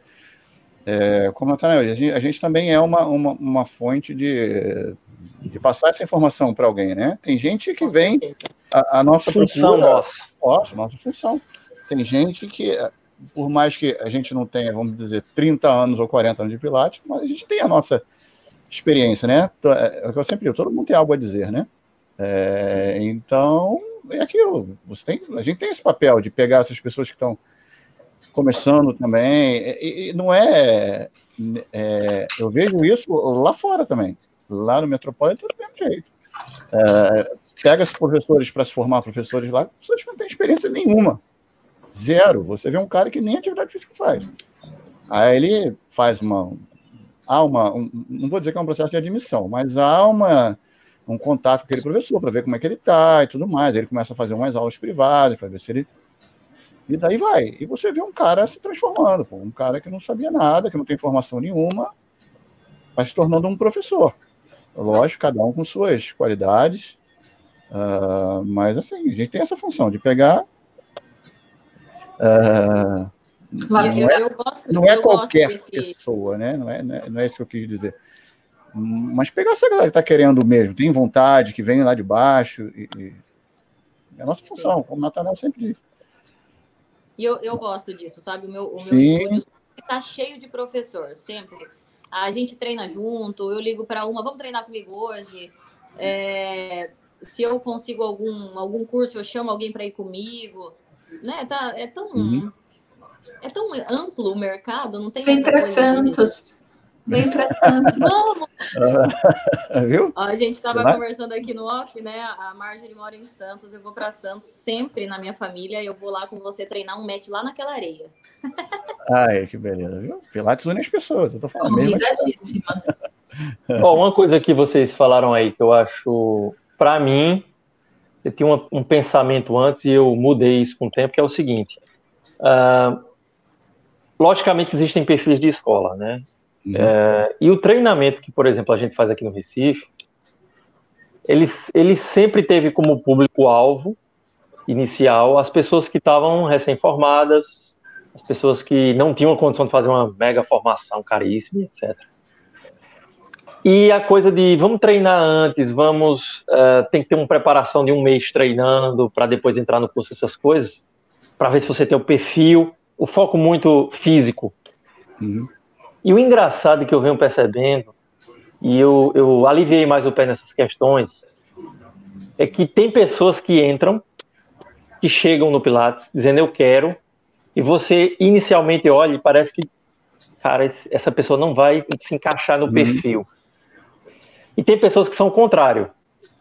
é, como Nathanael, a gente, a gente também é uma, uma, uma fonte de, de passar essa informação para alguém, né? Tem gente que vem, a, a nossa Função procura, nossa. nossa, nossa função. Tem gente que, por mais que a gente não tenha, vamos dizer, 30 anos ou 40 anos de Pilates, mas a gente tem a nossa experiência, né? To- É o que eu sempre digo, todo mundo tem algo a dizer, né? É, então, é aquilo. Você tem, a gente tem esse papel de pegar essas pessoas que estão começando também. E, e não é, é, Eu vejo isso lá fora também. Lá no Metropolitan, do mesmo jeito. É, pega esses professores para se formar professores lá, pessoas que não têm experiência nenhuma. Zero. Você vê um cara que nem atividade física faz. Aí ele faz uma. Há uma. um- não vou dizer que é um processo de admissão, mas há uma, um contato com aquele professor para ver como é que ele está e tudo mais. Aí ele começa a fazer umas aulas privadas para ver se ele. E daí vai. E você vê um cara se transformando, pô, um cara que não sabia nada, que não tem formação nenhuma, vai se tornando um professor. Lógico, cada um com suas qualidades. ah, mas assim, a gente tem essa função de pegar. E eu, eu gosto, não é qualquer desse, pessoa, né? Não é, não é, não é isso que eu quis dizer. Mas pegar essa galera que está querendo mesmo, tem vontade, que vem lá de baixo. E, e- é a nossa função, como o Natanael sempre diz. E eu, eu gosto disso, sabe? O meu, o meu estúdio sempre tá cheio de professor, sempre. A gente treina junto, eu ligo para uma, vamos treinar comigo hoje. É, se eu consigo algum, algum curso, eu chamo alguém para ir comigo. Né? Tá, é tão. Uhum. É tão amplo o mercado, não tem essa para Santos. Vem para Santos. Vamos! <laughs> Viu? Ó, A gente estava Vai? conversando aqui no off, né? A Marjorie mora em Santos, eu vou para Santos sempre na minha família. Eu vou lá com você treinar um match lá naquela areia. Ai, que beleza, viu? Pilates une as pessoas, eu tô falando mesmo. <laughs> Ó, uma coisa que vocês falaram aí que eu acho, para mim, eu tinha uma- um pensamento antes e eu mudei isso com o tempo, que é o seguinte: ah, logicamente existem perfis de escola, né? Uhum. É, e o treinamento que, por exemplo, a gente faz aqui no Recife, ele, ele sempre teve como público-alvo inicial as pessoas que estavam recém-formadas, as pessoas que não tinham a condição de fazer uma mega formação caríssima, etc. E a coisa de vamos treinar antes, vamos uh, tem que ter uma preparação de um mês treinando para depois entrar no curso essas coisas, para ver se você tem o perfil, o foco muito físico. Uhum. E o engraçado que eu venho percebendo, e eu, eu aliviei mais o pé nessas questões, é que tem pessoas que entram, que chegam no Pilates dizendo eu quero, e você inicialmente olha e parece que, cara, essa pessoa não vai se encaixar no uhum. perfil. E tem pessoas que são o contrário.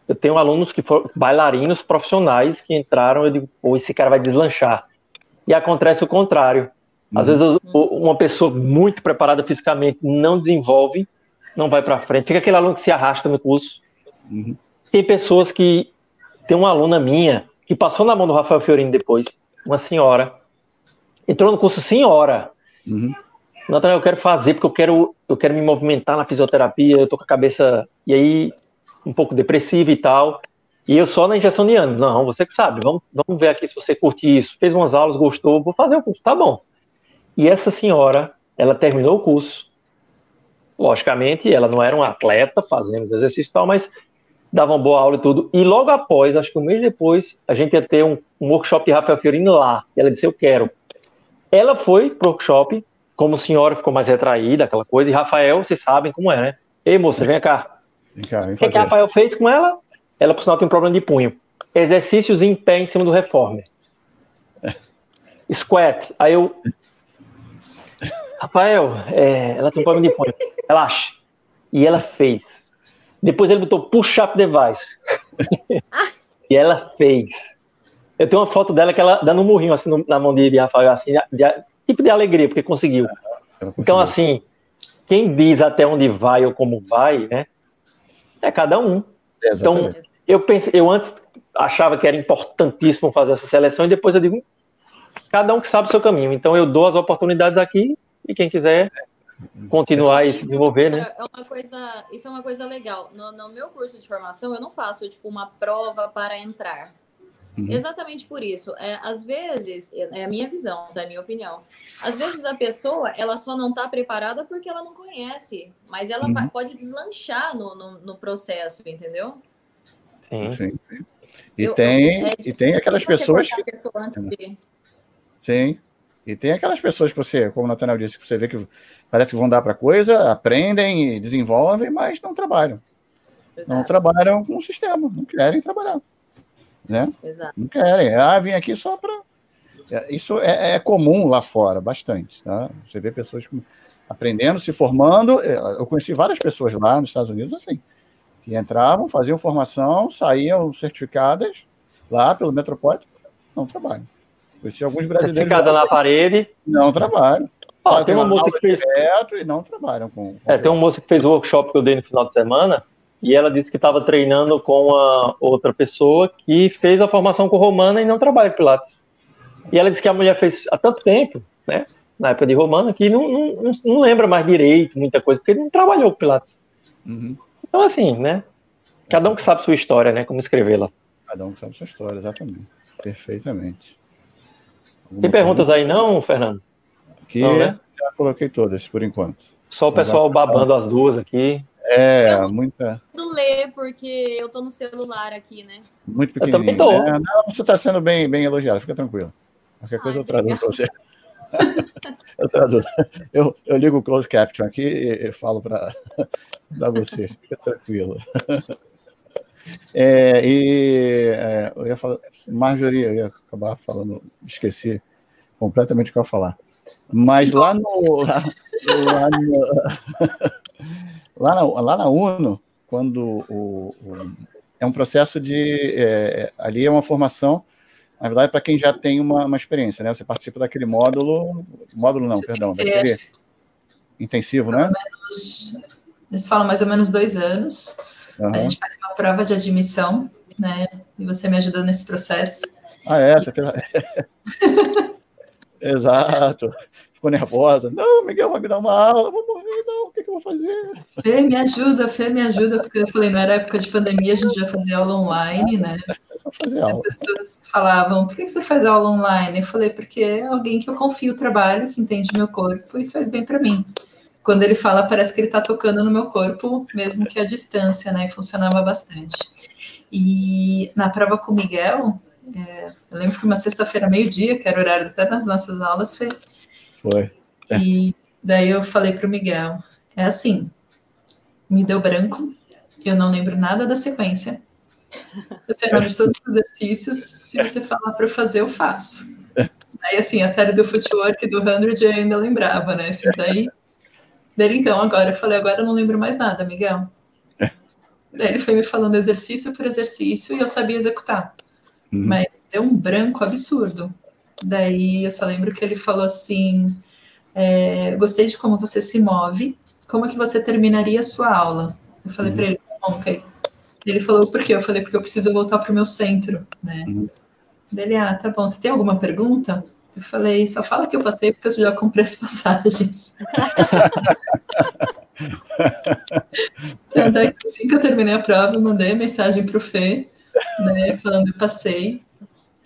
Eu tenho alunos que foram bailarinos profissionais que entraram, eu digo, pô, esse cara vai deslanchar. E acontece o contrário. Às vezes uma pessoa muito preparada fisicamente não desenvolve, não vai para frente. Fica aquele aluno que se arrasta no curso. Uhum. Tem pessoas que tem uma aluna minha que passou na mão do Rafael Fiorino depois, uma senhora, entrou no curso senhora. Uhum. Nathaniel, eu quero fazer porque eu quero, eu quero me movimentar na fisioterapia, eu tô com a cabeça e aí um pouco depressiva e tal. E eu só na injeção de ânimo. Não, você que sabe. Vamos, vamos ver aqui se você curte isso. Fez umas aulas, gostou, vou fazer o curso. Tá bom. E essa senhora, ela terminou o curso. Logicamente, ela não era um atleta fazendo os exercícios e tal, mas dava uma boa aula e tudo. E logo após, acho que um mês depois, a gente ia ter um, um workshop de Rafael Fiorino lá. E ela disse: Eu quero. Ela foi pro workshop, como senhora ficou mais retraída, aquela coisa. E Rafael, vocês sabem como é, né? Ei, moça, vem cá. Vem cá, vem O que, que Rafael fez com ela? Ela, por sinal, tem um problema de punho. Exercícios em pé em cima do reformer. Squat. Aí eu, Rafael, é, ela tem um problema de punho. Relaxa. E ela fez. Depois ele botou push-up device. <laughs> e ela fez. Eu tenho uma foto dela que ela dando um murrinho assim na mão de, de Rafael, assim, de, de, tipo de alegria, porque conseguiu. Então, assim, quem diz até onde vai ou como vai, né? É cada um. Então, eu pensei, eu antes achava que era importantíssimo fazer essa seleção e depois eu digo, cada um que sabe o seu caminho. Então eu dou as oportunidades aqui e quem quiser continuar e se desenvolver, né? É uma coisa, isso é uma coisa legal. No, no, meu curso de formação, eu não faço tipo uma prova para entrar. Uhum. Exatamente por isso. É, às vezes, é a minha visão, tá? É a minha opinião. Às vezes a pessoa, ela só não está preparada porque ela não conhece, mas ela uhum. pode deslanchar no, no, no, processo, entendeu? Sim. Sim. E, eu, tem, eu, é, e tem aquelas pessoas que... Pessoa de... Sim. E tem aquelas pessoas que você, como o Nathaniel disse, que você vê que parece que vão dar para coisa, aprendem e desenvolvem, mas não trabalham. Exato. Não trabalham com o sistema, não querem trabalhar. Né? Exato. Não querem. Ah, vim aqui só para. É, isso é, é, comum lá fora, bastante. Tá? Você vê pessoas aprendendo, se formando. É, eu conheci várias pessoas lá nos Estados Unidos assim, que entravam, faziam formação, saíam certificadas lá pelo Metropolitan, não trabalham. Conheci alguns brasileiros. Certificada na parede. Não trabalham. Ah, tem uma moça que fez. E não trabalham com. com é, tem uma moça que fez o workshop que eu dei no final de semana. E ela disse que estava treinando com a outra pessoa que fez a formação com Romana e não trabalha com Pilates. E ela disse que a mulher fez há tanto tempo, né? Na época de Romana, que não, não, não lembra mais direito muita coisa, porque não trabalhou com Pilates. Uhum. Então, assim, né? Cada um que sabe sua história, né? Como escrevê-la. Cada um que sabe sua história, exatamente. Perfeitamente. Tem perguntas aí não, Fernando? Aqui não, né? já coloquei todas, por enquanto. Só o pessoal babando as duas aqui. É, eu muita. Não ler, porque eu tô no celular aqui, né? Muito pequenininho. Eu também tô. É, não, você está sendo bem, bem elogiado, fica tranquilo. Qualquer coisa Ai, eu traduzo para você. <laughs> eu traduzo. Eu, eu ligo o close caption aqui e, e falo para <laughs> você. Fica tranquilo. <laughs> É, e é, eu ia falar, Marjorie, eu ia acabar falando, esqueci completamente o que eu ia falar. Mas lá no. Lá, lá, no, <laughs> lá, na, lá na UNO, quando o, o, é um processo de. É, ali é uma formação, na verdade, para quem já tem uma, uma, experiência, né? Você participa daquele módulo. Módulo não, perdão, daquele intensivo, né? Eles falam mais ou menos dois anos. Uhum. A gente faz uma prova de admissão, né? E você me ajudou nesse processo. Ah, é? Você fez... <laughs> Exato. ficou nervosa. Não, Miguel vai me dar uma aula, vou morrer, não, o que, que eu vou fazer? Fê, me ajuda, Fê, me ajuda, porque eu falei, não era época de pandemia, a gente já fazia aula online, né? Fazer aula. As pessoas falavam, por que você faz aula online? Eu falei, porque é alguém que eu confio o trabalho, que entende meu corpo e faz bem para mim. Quando ele fala, parece que ele está tocando no meu corpo, mesmo que a distância, né? E funcionava bastante. E na prova com o Miguel, é, eu lembro que uma sexta-feira, meio-dia, que era o horário até nas nossas aulas, foi. Foi. É. E daí eu falei para o Miguel: é assim, me deu branco, eu não lembro nada da sequência. Eu sei o nome de todos os exercícios, se você falar para eu fazer, eu faço. Aí, assim, a série do footwork do 100 eu ainda lembrava, né? Esses daí. Daí, então, agora, eu falei, agora eu não lembro mais nada, Miguel. Daí ele foi me falando exercício por exercício e eu sabia executar. Uhum. Mas deu um branco absurdo. Daí eu só lembro que ele falou assim: é, gostei de como você se move, como é que você terminaria a sua aula? Eu falei uhum. para ele, ok. Ele falou, por quê? Eu falei, porque eu preciso voltar para o meu centro, né? Uhum. Dele, ah, tá bom, você tem alguma pergunta? Eu falei, só fala que eu passei porque eu já comprei as <laughs> passagens. então, daí, assim que eu terminei a prova, eu mandei mensagem para o Fê, né, falando que passei.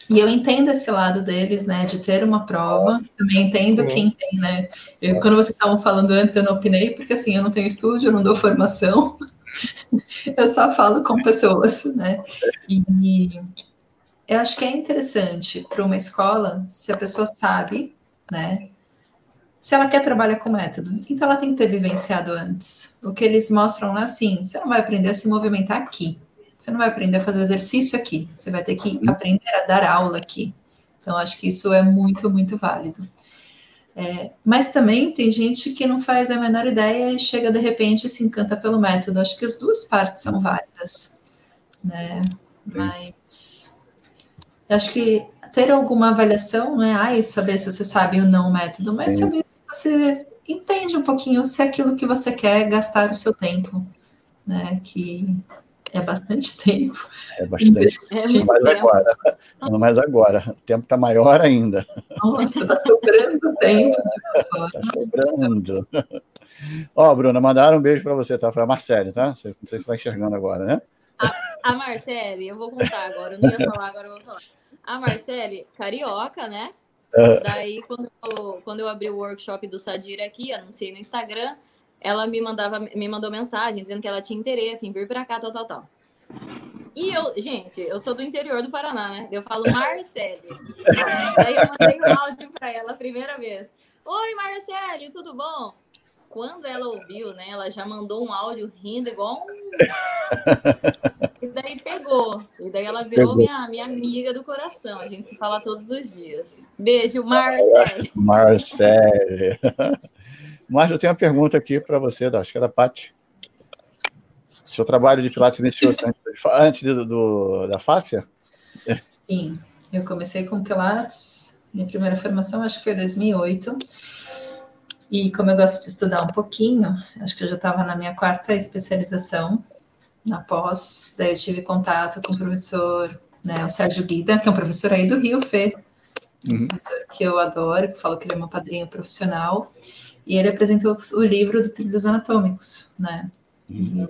E eu entendo esse lado deles, né, de ter uma prova. Também entendo quem tem, né. Eu, quando vocês estavam falando antes, eu não opinei, porque assim, eu não tenho estúdio, eu não dou formação. <laughs> eu só falo com pessoas, né. E eu acho que é interessante para uma escola se a pessoa sabe, né, se ela quer trabalhar com método, então ela tem que ter vivenciado antes. O que eles mostram lá, assim, você não vai aprender a se movimentar aqui. Você não vai aprender a fazer o exercício aqui. Você vai ter que uhum. aprender a dar aula aqui. Então, acho que isso é muito, muito válido. É, mas também tem gente que não faz a menor ideia e chega de repente e se encanta pelo método. Acho que as duas partes são válidas. Né? Mas acho que ter alguma avaliação não é ai, saber se você sabe ou não o método, mas Sim. saber se você entende um pouquinho se é aquilo que você quer gastar o seu tempo, né? Que é bastante <laughs> tempo. É bastante. É mais agora. Não mais agora. O tempo está maior ainda. Nossa, está sobrando tempo. Está sobrando. Ó, oh, Bruna, mandaram um beijo para você, tá? Foi a Marcele, tá? Não sei se está enxergando agora, né? A, a Marcele, eu vou contar agora. Eu não ia falar, agora eu vou falar. A Marcele, carioca, né? Daí, quando eu, quando eu abri o workshop do Sadir aqui, anunciei no Instagram, ela me mandava, me mandou mensagem dizendo que ela tinha interesse em vir para cá, tal, tal, tal. E eu, gente, eu sou do interior do Paraná, né? Eu falo Marcele. Daí eu mandei um áudio para ela a primeira vez. Oi, Marcele, tudo bom? Quando ela ouviu, né? Ela já mandou um áudio rindo igual um... <laughs> E daí pegou. E daí ela virou minha, minha amiga do coração. A gente se fala todos os dias. Beijo, Marcele. <laughs> Marcele. <laughs> Mas eu tenho uma pergunta aqui para você, acho que é da Paty. Seu trabalho de Pilates iniciou antes, antes do, do, da fáscia? Sim, eu comecei com Pilates, minha primeira formação acho que foi em 2008. E como eu gosto de estudar um pouquinho, acho que eu já estava na minha quarta especialização, na pós, daí eu tive contato com o professor, né, o Sérgio Guida, que é um professor aí do Rio, Fê, uhum. professor que eu adoro, que falo que ele é meu padrinho profissional. E ele apresentou o livro do Trilhos Anatômicos, né? E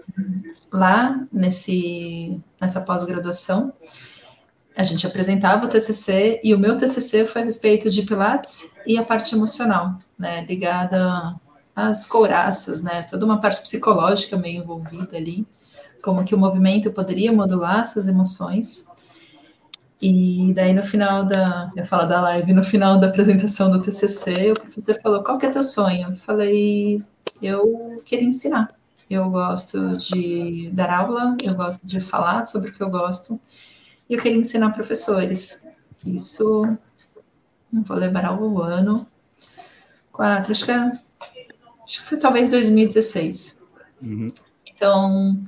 lá, nesse, nessa pós-graduação, a gente apresentava o TCC e o meu TCC foi a respeito de Pilates e a parte emocional, né, ligada às couraças, né, toda uma parte psicológica meio envolvida ali, como que o movimento poderia modular essas emoções e daí no final da, eu falo da live, no final da apresentação do TCC, o professor falou: "Qual que é teu sonho?" Eu falei: "Eu queria ensinar. Eu gosto de dar aula, eu gosto de falar sobre o que eu gosto, e eu queria ensinar professores. Isso não vou lembrar o ano. Quatro, acho que, é, acho que foi talvez 2016. Uhum. Então,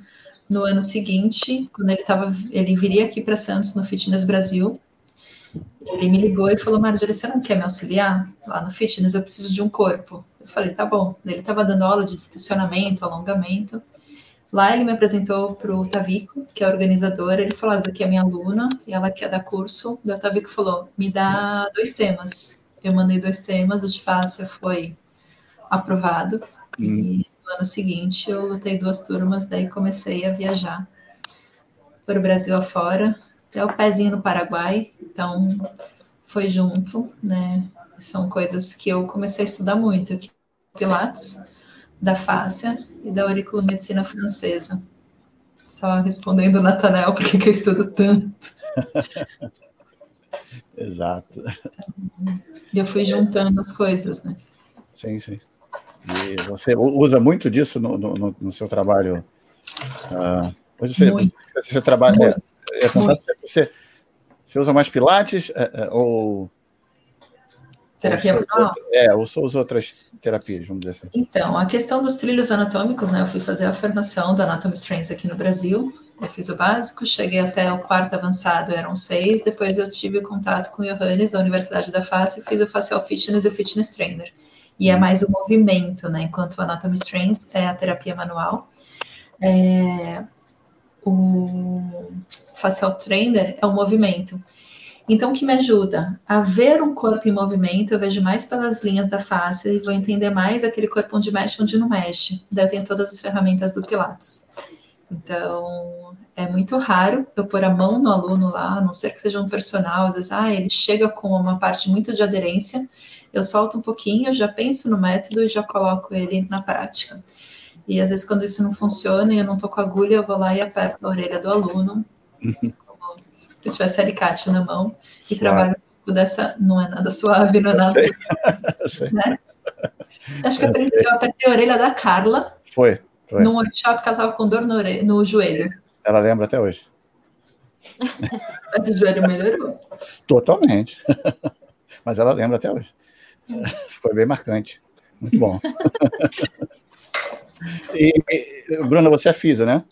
no ano seguinte, quando ele tava, ele viria aqui para Santos no Fitness Brasil. Ele me ligou e falou: Marjorie, você não quer me auxiliar lá no fitness? Eu preciso de um corpo. Eu falei: tá bom. Ele estava dando aula de estacionamento, alongamento. Lá ele me apresentou para o Tavico, que é organizador. Ele falou: essa aqui é minha aluna e ela quer dar curso. O Tavico falou: me dá dois temas. eu mandei dois temas, o de fácil foi aprovado, hum. e no ano seguinte eu lutei duas turmas, daí comecei a viajar para o Brasil afora, até o pezinho no Paraguai, então foi junto, né? São coisas que eu comecei a estudar muito, aqui, Pilates, da fáscia e da auriculomedicina francesa. Só respondendo o Natanel, por que eu estudo tanto. <laughs> Exato. E eu fui juntando as coisas, né? Sim, sim. E você usa muito disso no, no, no seu trabalho? Uh, hoje você, muito. você trabalha. É, é você, você usa mais Pilates é, é, ou. Terapia manual? É, ou só usa outras terapias, vamos dizer assim. Então, a questão dos trilhos anatômicos, né? Eu fui fazer a formação da Anatomy Strengths aqui no Brasil. Eu fiz o básico, cheguei até o quarto avançado, eram seis. Depois eu tive contato com o Johannes, da Universidade da Face, e fiz o Facial Fitness e o Fitness Trainer. E é mais o movimento, né? Enquanto o Anatomy Strengths é a terapia manual. É, o Facial Trainer é o movimento. Então, o que me ajuda? A ver um corpo em movimento, eu vejo mais pelas linhas da face e vou entender mais aquele corpo onde mexe, onde não mexe. Daí eu tenho todas as ferramentas do Pilates. Então, é muito raro eu pôr a mão no aluno lá, a não ser que seja um personal, às vezes, ah, ele chega com uma parte muito de aderência, eu solto um pouquinho, já penso no método e já coloco ele na prática. E às vezes, quando isso não funciona e eu não tô com agulha, eu vou lá e aperto a orelha do aluno, <laughs> se eu tivesse alicate na mão, e trabalho um pouco dessa. Não é nada suave, não é nada. <laughs> Né? Acho que eu apertei, eu apertei a orelha da Carla. Foi. Foi. Num workshop que ela estava com dor no, no joelho. Ela lembra até hoje. <laughs> Mas o joelho melhorou. Totalmente. <laughs> Mas ela lembra até hoje. Foi bem marcante. Muito bom. e, e, Bruna, você é físio, né?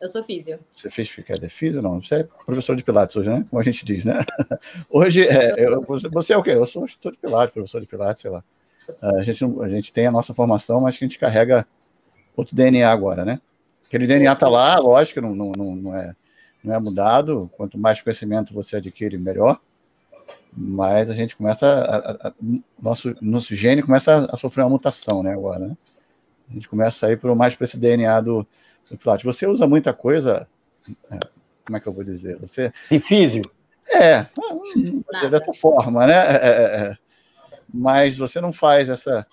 Eu sou físio. Você fez quer dizer, físio não? Você é professor de Pilates hoje, né? Como a gente diz, né? <laughs> Hoje, é, eu, você é o quê? Eu sou instrutor de Pilates, professor de Pilates, sei lá. A gente, a gente tem a nossa formação, mas que a gente carrega outro DNA agora, né? Aquele DNA está lá, lógico, não, não, não, é, não é mudado. Quanto mais conhecimento você adquire, melhor. Mas a gente começa, a, a, a, nosso, nosso gene começa a, sofrer uma mutação, né? Agora, né? A gente começa a ir por mais para esse DNA do, Pilates. Você usa muita coisa. É, como é que eu vou dizer? Você. Difícil. É, dessa forma, né? É, é, é, mas você não faz essa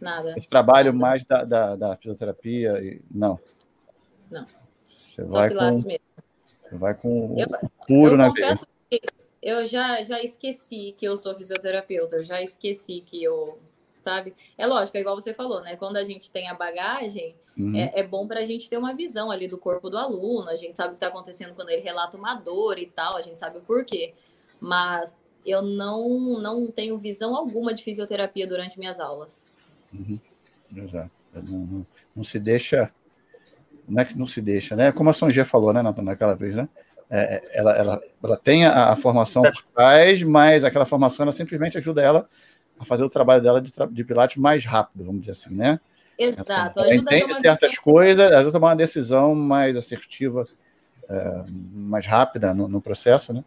Nada. Esse trabalho Nada. mais da, da, da, fisioterapia, não. Não. Você vai com, mesmo. Você vai com eu, o puro eu na confesso que eu já, já esqueci que eu sou fisioterapeuta, eu já esqueci que eu, sabe? É lógico, é igual você falou, né? Quando a gente tem a bagagem, uhum. é, é, bom para a gente ter uma visão ali do corpo do aluno, a gente sabe o que está acontecendo quando ele relata uma dor e tal, a gente sabe o porquê. Mas eu não, não tenho visão alguma de fisioterapia durante minhas aulas. Uhum. Exato. Não, não, não, se deixa. Não é que não se deixa, né? Como a G falou, né, naquela vez, né? É, é, ela, ela, ela tem a, a, formação por trás, mas aquela formação ela simplesmente ajuda ela a fazer o trabalho dela de, de Pilates mais rápido, vamos dizer assim, né? Exato. Ela, ela entende certas decisão. coisas, ela tomar uma decisão mais assertiva, é, mais rápida no, no, processo, né?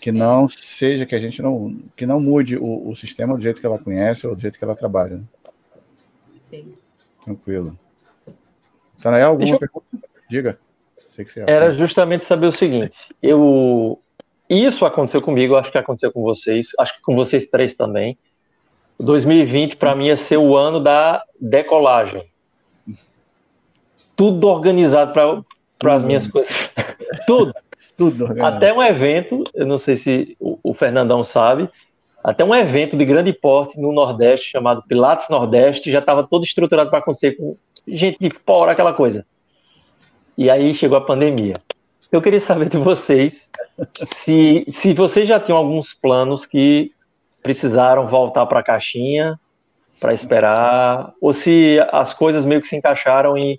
Que não é. seja, que a gente não, que não mude o, o, sistema do jeito que ela conhece ou do jeito que ela trabalha. Né? Sim. Tranquilo. Tanael, alguma eu... pergunta? Diga. Sei que você Era justamente saber o seguinte, eu... Isso aconteceu comigo, acho que aconteceu com vocês, acho que com vocês três também. 2020 para mim ia ser o ano da decolagem. Tudo organizado para as minhas coisas. <laughs> Tudo. Tudo. Até um evento, eu não sei se o, o Fernandão sabe, até um evento de grande porte no Nordeste, chamado Pilates Nordeste, já estava todo estruturado para acontecer com gente de fora, aquela coisa. E aí chegou a pandemia. Eu queria saber de vocês se, se vocês já tinham alguns planos que precisaram voltar para a caixinha para esperar, ou se as coisas meio que se encaixaram e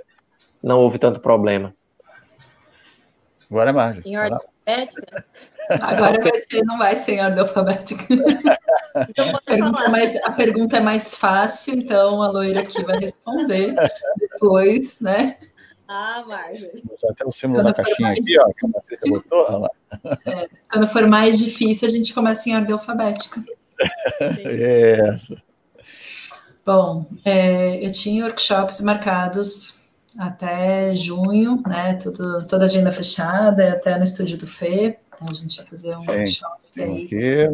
não houve tanto problema. Agora é Margem. Em ordem alfabética? Agora vai ser, não vai ser em ordem alfabética. Então, a, pergunta é mais, a pergunta é mais fácil, então a loira aqui vai responder depois, né? Ah, Margem. Até o símbolo quando da caixinha aqui, ó, que botou, é, quando for mais difícil, a gente começa em ordem alfabética. É. Bom, é, eu tinha workshops marcados até junho, né? Tudo, toda a agenda fechada, até no estúdio do Fê. Então a gente ia fazer um Sim. workshop aí, Que,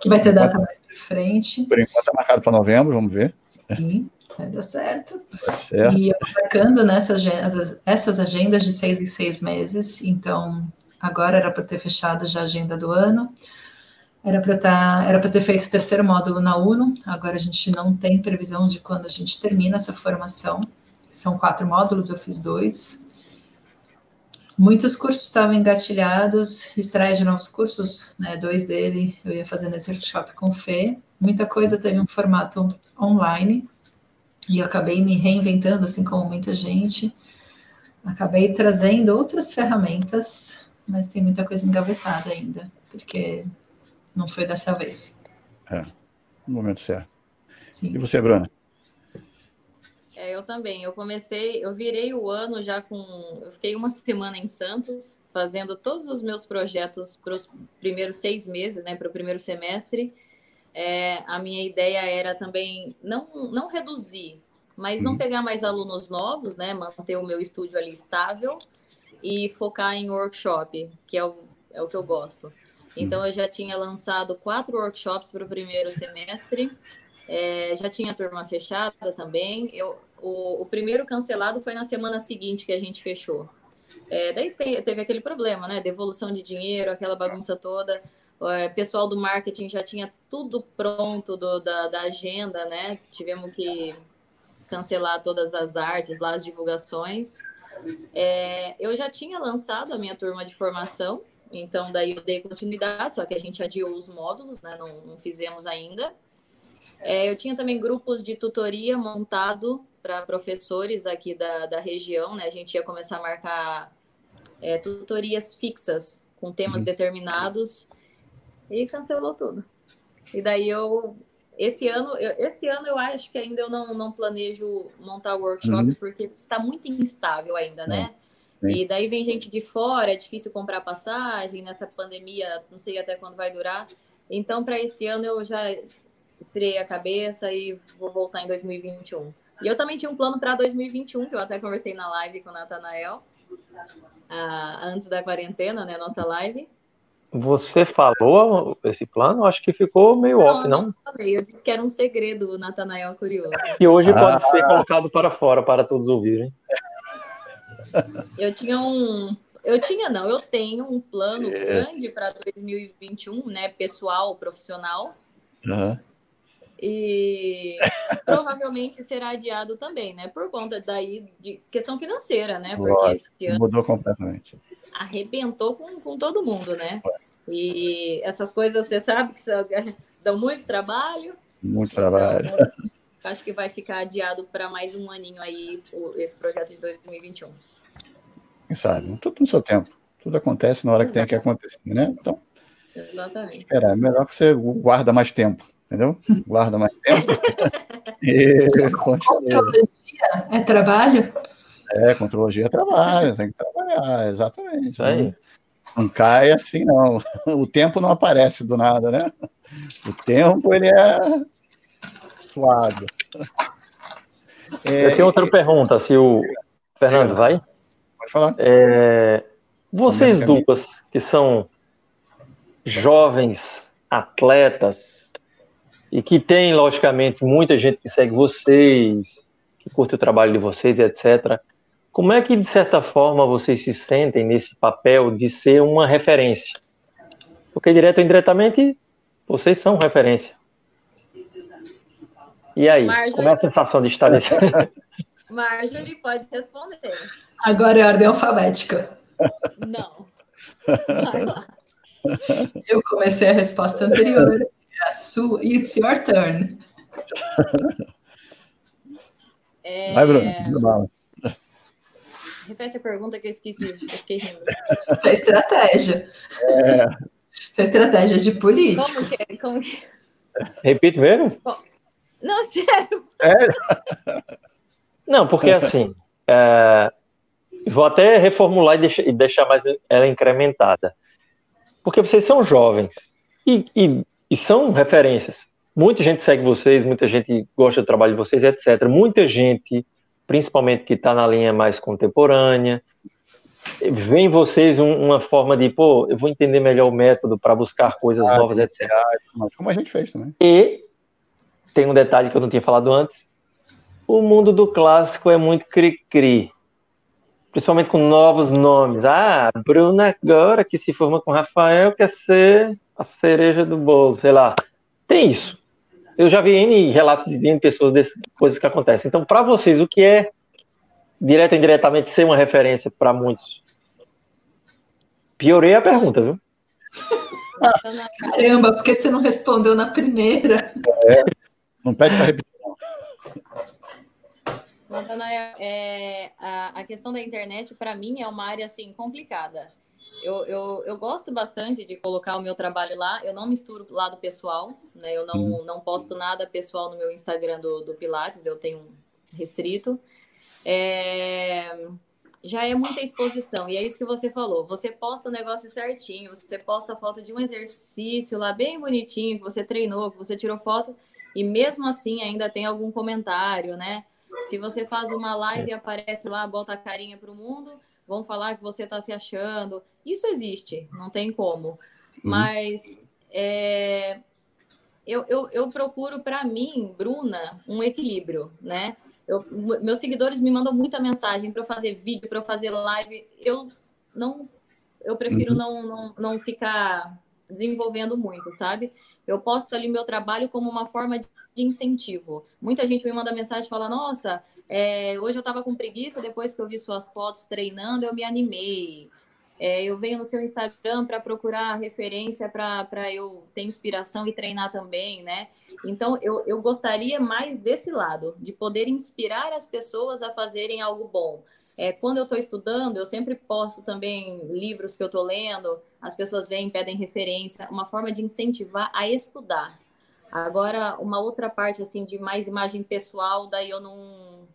que vai ter data mais para frente. por enquanto, está marcado para novembro, vamos ver. Sim, vai dar certo. Vai certo. E eu tô marcando nessas agen- essas agendas de seis em seis meses, então agora era para ter fechado já a agenda do ano. Era para tá, era ter feito o terceiro módulo na UNO, agora a gente não tem previsão de quando a gente termina essa formação. São quatro módulos, eu fiz dois. Muitos cursos estavam engatilhados, estreia de novos cursos, né? Dois dele eu ia fazer nesse workshop com o Fê. Muita coisa teve um formato online, e eu acabei me reinventando, assim como muita gente. Acabei trazendo outras ferramentas, mas tem muita coisa engavetada ainda, porque não foi dessa vez. No momento certo. E Sim. você, Bruna? É, eu também. Eu comecei, eu virei o ano já com. Eu fiquei uma <laughs> semana em Santos, fazendo todos os meus projetos para os primeiros seis meses, né, para o primeiro semestre. É, a minha ideia era também não, não reduzir, mas não Uhum. pegar mais alunos novos, né, manter o meu estúdio ali estável e focar em workshop, que é o, é o que eu gosto. Então, eu já tinha lançado quatro workshops para o primeiro semestre. É, já tinha turma fechada também. Eu, o, o primeiro cancelado foi na semana seguinte que a gente fechou. É, daí te- teve aquele problema, né? Devolução de dinheiro, aquela bagunça toda. É, pessoal do marketing já tinha tudo pronto do- da, da agenda, né? Tivemos que cancelar todas as artes lá, as divulgações. É, eu já tinha lançado a minha turma de formação, então daí eu dei continuidade, só que a gente adiou os módulos, né? Não, não fizemos ainda. É, eu tinha também grupos de tutoria montado para professores aqui da, da região, né? A gente ia começar a marcar é, tutorias fixas com temas Uhum. determinados e cancelou tudo. E daí eu esse ano, eu, esse ano eu acho que ainda eu não, não planejo montar workshop Uhum. porque está muito instável ainda, né? Sim. E daí vem gente de fora, é difícil comprar passagem nessa pandemia, não sei até quando vai durar. Então, para esse ano eu já esfriei a cabeça e vou voltar em 2021. E eu também tinha um plano para 2021, que eu até conversei na live com o Natanael, ah, antes da quarentena, né, nossa live. Você falou esse plano? Acho que ficou meio off, não? não falei, eu disse que era um segredo, o Natanael curioso. Que hoje Ah. pode ser colocado para fora para todos ouvirem. Eu tinha um. Eu tinha, não, eu tenho um plano Yes. grande para 2021, né? Pessoal, profissional. Aham. E <laughs> provavelmente será adiado também, né? Por conta daí de questão financeira, né? Porque Lógico. esse ano Mudou completamente. arrebentou com, com todo mundo, né? E essas coisas, você sabe que são- <laughs> dão muito trabalho. Muito trabalho. Então, acho que vai ficar adiado para mais um aninho aí esse projeto de 2021. Quem sabe? Tudo no seu tempo. Tudo acontece na hora que tem que acontecer, né? Então, Exatamente. é melhor que você guarda mais tempo, entendeu? <laughs> Guarda mais tempo. <laughs> e. Contrologia é trabalho? É, contrologia é trabalho, tem que trabalhar, exatamente. Isso aí. Não, não cai assim, não. <laughs> O tempo não aparece do nada, né? O tempo, ele é suado. É, Eu tenho outra pergunta, se o Fernando vai. Pode falar. É, vocês duas, que são jovens atletas e que tem, logicamente, muita gente que segue vocês, que curte o trabalho de vocês, etc. Como é que, de certa forma, vocês se sentem nesse papel de ser uma referência? Porque, direto ou indiretamente, vocês são referência. E aí, Marjorie. como é a sensação de estar nesse... <laughs> Marjorie pode responder. Agora é ordem alfabética. Não. Vai lá. Eu comecei a resposta anterior. É a sua. It's your turn. É, Vai, Bruno. Repete a pergunta que eu esqueci. Eu fiquei rindo. Isso é estratégia. Isso é estratégia de político. Como que é? Como que... Repite mesmo? Não, <laughs> sério. Não, porque assim, é, vou até reformular e deixar, e deixar mais ela incrementada. Porque vocês são jovens. E, e e são referências. Muita gente segue vocês, muita gente gosta do trabalho de vocês, etc. Muita gente, principalmente que está na linha mais contemporânea, vê em vocês um, uma forma de, pô, eu vou entender melhor o método para buscar coisas ah, novas, etc. Como a gente fez também. E tem um detalhe que eu não tinha falado antes. O mundo do clássico é muito cri-cri. Principalmente com novos nomes. Ah, Bruna agora que se forma com Rafael quer ser a cereja do bolo, sei lá. Tem isso. Eu já vi N relatos de N pessoas dessas coisas que acontecem. Então, para vocês, o que é direto ou indiretamente ser uma referência para muitos? Piorei a pergunta, viu? Caramba, porque você não respondeu na primeira. É, não pede para repetir. Natanael, é, a, a questão da internet, para mim, é uma área assim complicada. Eu, eu, eu gosto bastante de colocar o meu trabalho lá. Eu não misturo lado pessoal, né? Eu não, uhum. não posto nada pessoal no meu Instagram do, do Pilates, eu tenho restrito. É, já é muita exposição, e é isso que você falou. Você posta o negócio certinho, você posta a foto de um exercício lá bem bonitinho, que você treinou, que você tirou foto, e mesmo assim ainda tem algum comentário, né? Se você faz uma live e aparece lá, bota a carinha para o mundo, vão falar que você está se achando. Isso existe, não tem como. Uhum. Mas é, eu, eu, eu procuro para mim, Bruna, um equilíbrio, né? Eu, meus seguidores me mandam muita mensagem para eu fazer vídeo, para eu fazer live. Eu não, eu prefiro uhum. não, não, não ficar desenvolvendo muito, sabe? Eu posto ali meu trabalho como uma forma de incentivo. Muita gente me manda mensagem e fala: Nossa, é, hoje eu estava com preguiça, depois que eu vi suas fotos treinando, eu me animei. É, eu venho no seu Instagram para procurar referência para eu ter inspiração e treinar também, né? Então, eu, eu gostaria mais desse lado, de poder inspirar as pessoas a fazerem algo bom. É, quando eu estou estudando, eu sempre posto também livros que eu estou lendo, as pessoas vêm, pedem referência, uma forma de incentivar a estudar. Agora, uma outra parte, assim, de mais imagem pessoal, daí eu não,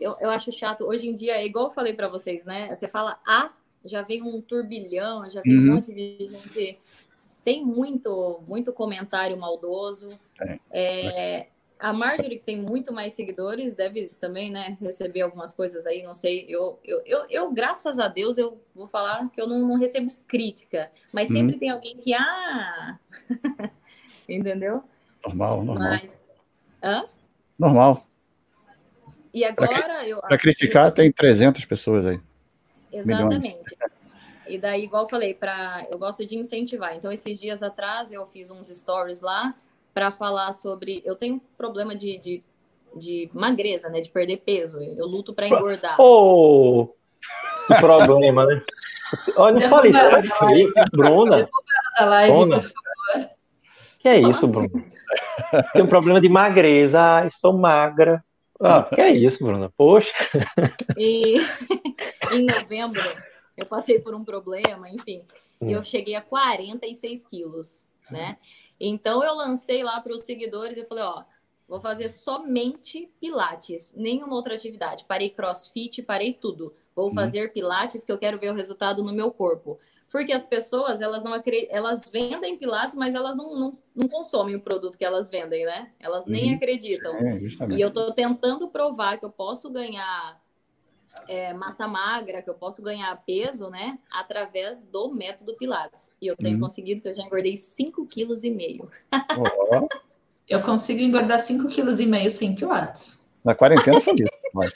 eu, eu acho chato. Hoje em dia, é igual eu falei para vocês, né? Você fala A, já vem um turbilhão, já vem uhum. um monte de gente. Tem muito, muito comentário maldoso. É. É, a Marjorie, que tem muito mais seguidores, deve também, né, receber algumas coisas aí, não sei. Eu, eu, eu, eu graças a Deus, eu vou falar que eu não, não recebo crítica, mas uhum. sempre tem alguém que, ah, <laughs> entendeu? Normal, normal. Mas, hã? Normal. E agora eu. Para criticar, tem 300 pessoas aí. Exatamente. Milhões. <laughs> E daí, igual eu falei, pra, eu gosto de incentivar. Então, esses dias atrás, eu fiz uns stories lá para falar sobre. Eu tenho problema de, de, de, magreza, né? De perder peso. Eu luto para engordar. Oh, que problema, né? Olha, não falei isso. Bruna. Bruna. Que é isso, Bruna? Tem um problema de magreza. Ai, sou magra. Ah, que é isso, Bruna? Poxa. E <laughs> em novembro eu passei por um problema, enfim, hum. eu cheguei a 46 quilos, né? Então eu lancei lá para os seguidores e falei, ó, vou fazer somente pilates, nenhuma outra atividade. Parei crossfit, parei tudo. Vou hum. fazer pilates que eu quero ver o resultado no meu corpo porque as pessoas elas não elas vendem pilates, mas elas não, não, não, consomem o produto que elas vendem, né? Elas uhum. nem acreditam. É, e eu estou tentando provar que eu posso ganhar é, massa magra, que eu posso ganhar peso, né? Através do método Pilates. E eu tenho uhum. conseguido que eu já engordei 5,5 kg. Oh. eu consigo engordar 5,5 kg sem Pilates. Na quarentena foi isso. Mas...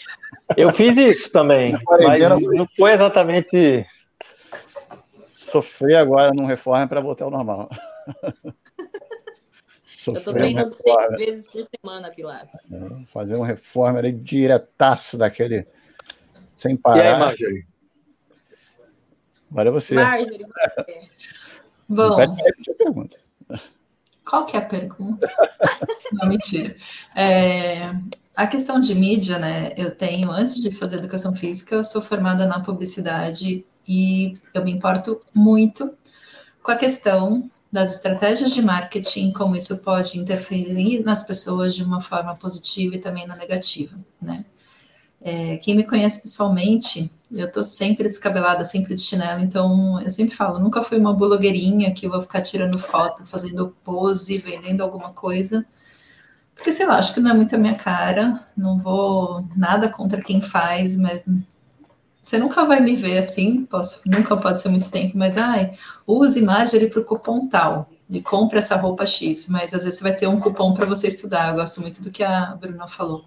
Eu fiz isso também, mas não foi exatamente sofrer agora num reforma para voltar ao normal. <laughs> eu estou treinando seis vezes por semana, Pilates. É, fazer um reforma ali diretaço daquele, sem parar. E aí, Marjorie? Agora é você. Marjorie, você. <laughs> Bom, pergunta. Qual que é a pergunta? <laughs> Não, mentira. É, a questão de mídia, né? Eu tenho, antes de fazer educação física, eu sou formada na publicidade e eu me importo muito com a questão das estratégias de marketing, como isso pode interferir nas pessoas de uma forma positiva e também na negativa, né? É, quem me conhece pessoalmente Eu tô sempre descabelada, sempre de chinelo, então eu sempre falo, nunca fui uma blogueirinha que eu vou ficar tirando foto, fazendo pose, vendendo alguma coisa. Porque sei lá, acho que não é muito a minha cara, não vou nada contra quem faz, mas você nunca vai me ver assim, posso, nunca pode ser muito tempo, mas ai, use imagem para o cupom tal e compra essa roupa X, mas às vezes você vai ter um cupom para você estudar. Eu gosto muito do que a Bruna falou.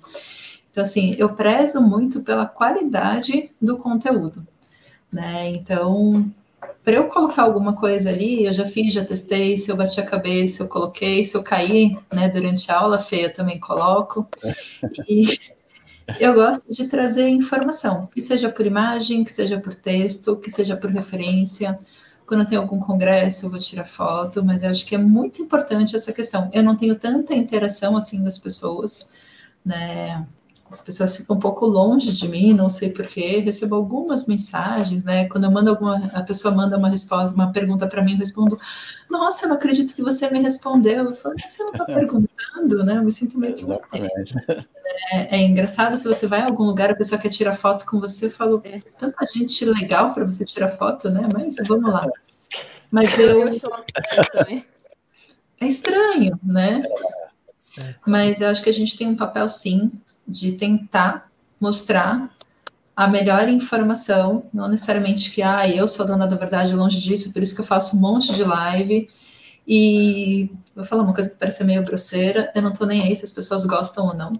Então, assim, eu prezo muito pela qualidade do conteúdo, né? Então, para eu colocar alguma coisa ali, eu já fiz, já testei, se eu bati a cabeça, eu coloquei, se eu cair, né, durante a aula, feia, eu também coloco. E <laughs> eu gosto de trazer informação, que seja por imagem, que seja por texto, que seja por referência. Quando tem algum congresso, eu vou tirar foto, mas eu acho que é muito importante essa questão. Eu não tenho tanta interação assim das pessoas, né? As pessoas ficam um pouco longe de mim, não sei porquê, recebo algumas mensagens, né? Quando eu mando alguma, a pessoa manda uma resposta, uma pergunta para mim, eu respondo, nossa, eu não acredito que você me respondeu. Eu falo, você não está <laughs> perguntando, né? Eu me sinto meio que é, é, engraçado se você vai a algum lugar, a pessoa quer tirar foto com você, eu falo, é. tanta gente legal para você tirar foto, né? Mas vamos lá. <laughs> Mas eu. É estranho, né? É. Mas eu acho que a gente tem um papel sim de tentar mostrar a melhor informação, não necessariamente que ah, eu sou dona da verdade longe disso, por isso que eu faço um monte de live. E vou falar uma coisa que parece meio grosseira, eu não tô nem aí se as pessoas gostam ou não.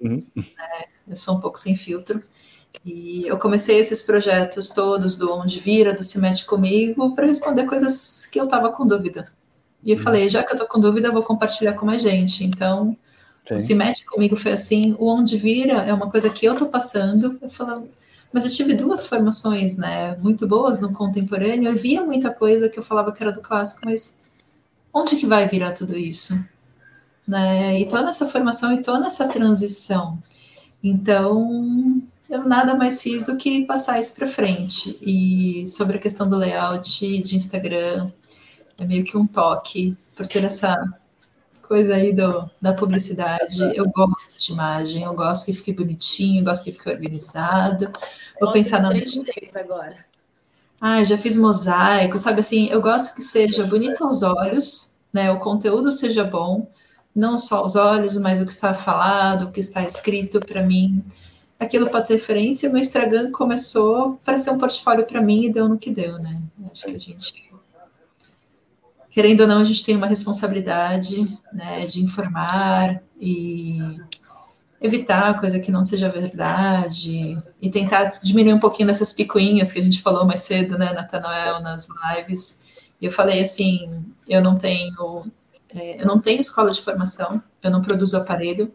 Uhum. É, eu sou um pouco sem filtro. E eu comecei esses projetos todos do Onde Vira, do Se Mete Comigo, para responder coisas que eu tava com dúvida. E eu uhum. falei, já que eu tô com dúvida, eu vou compartilhar com mais gente. Então, Sim. O Se Comigo foi assim, o Onde Vira é uma coisa que eu tô passando, eu falo, mas eu tive duas formações, né, muito boas no contemporâneo, eu via muita coisa que eu falava que era do clássico, mas onde que vai virar tudo isso? Né, e tô nessa formação e tô nessa transição, então eu nada mais fiz do que passar isso para frente, e sobre a questão do layout de Instagram, é meio que um toque, por ter essa coisa aí do, da publicidade. Eu gosto de imagem, eu gosto que fique bonitinho, eu gosto que fique organizado. Vou pensar na. agora. Ah, já fiz mosaico, sabe assim? Eu gosto que seja bonito aos olhos, né? O conteúdo seja bom, não só os olhos, mas o que está falado, o que está escrito para mim. Aquilo pode ser referência. Meu Instagram começou para ser um portfólio para mim e deu no que deu, né? Acho que a gente querendo ou não, a gente tem uma responsabilidade né, de informar e evitar coisa que não seja verdade e tentar diminuir um pouquinho dessas picuinhas que a gente falou mais cedo, né, Natanoel, nas lives. E eu falei assim, eu não tenho, é, eu não tenho escola de formação, eu não produzo aparelho,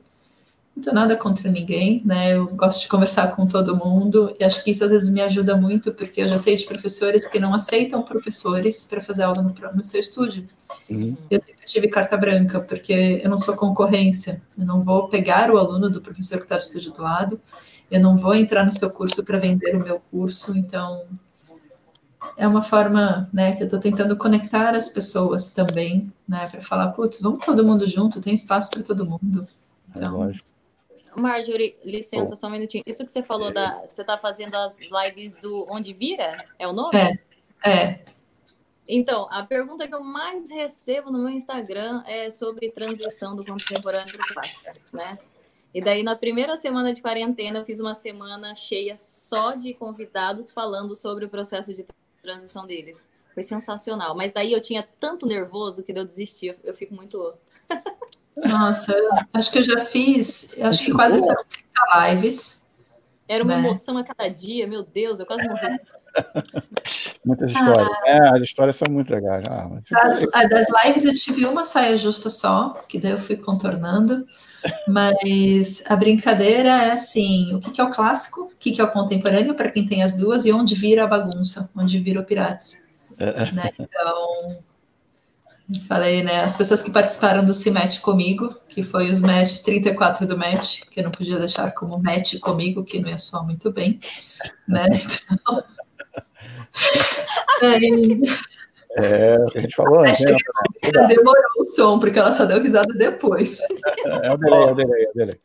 não tenho nada contra ninguém, né? Eu gosto de conversar com todo mundo e acho que isso às vezes me ajuda muito, porque eu já sei de professores que não aceitam professores para fazer aula no, no seu estúdio. Uhum. Eu sempre tive carta branca, porque eu não sou concorrência, eu não vou pegar o aluno do professor que está do estúdio do lado, eu não vou entrar no seu curso para vender o meu curso, então é uma forma, né, que eu estou tentando conectar as pessoas também, né, para falar, putz, vamos todo mundo junto, tem espaço para todo mundo. Então, é Marjorie, licença, oh. só um minutinho. Isso que você falou da. Você está fazendo as lives do Onde Vira? É o nome? É. É. Então, a pergunta que eu mais recebo no meu Instagram é sobre transição do contemporâneo para o clássico, né? E daí, na primeira semana de quarentena, eu fiz uma semana cheia só de convidados falando sobre o processo de transição deles. Foi sensacional. Mas daí eu tinha tanto nervoso que eu desisti. Eu fico muito. <laughs> Nossa, acho que eu já fiz, acho que quase 30 lives. Era uma né? emoção a cada dia, meu Deus, eu quase morri. <laughs> Muitas histórias. Ah, é, as histórias são muito legais. Ah, das, das, lives eu tive uma saia justa só, que daí eu fui contornando. Mas a brincadeira é assim: o que, que é o clássico, o que, que é o contemporâneo, para quem tem as duas, e onde vira a bagunça, onde vira o Pirates. É. Né? Então, Falei, né? As pessoas que participaram do Se Match comigo, que foi os matches 34 do match, que eu não podia deixar como match comigo, que não ia soar muito bem, né? <laughs> Então, <laughs> é, o que a gente falou antes. Né? Demorou o som, porque ela só deu risada depois. É o delay, é o delay, é o delay.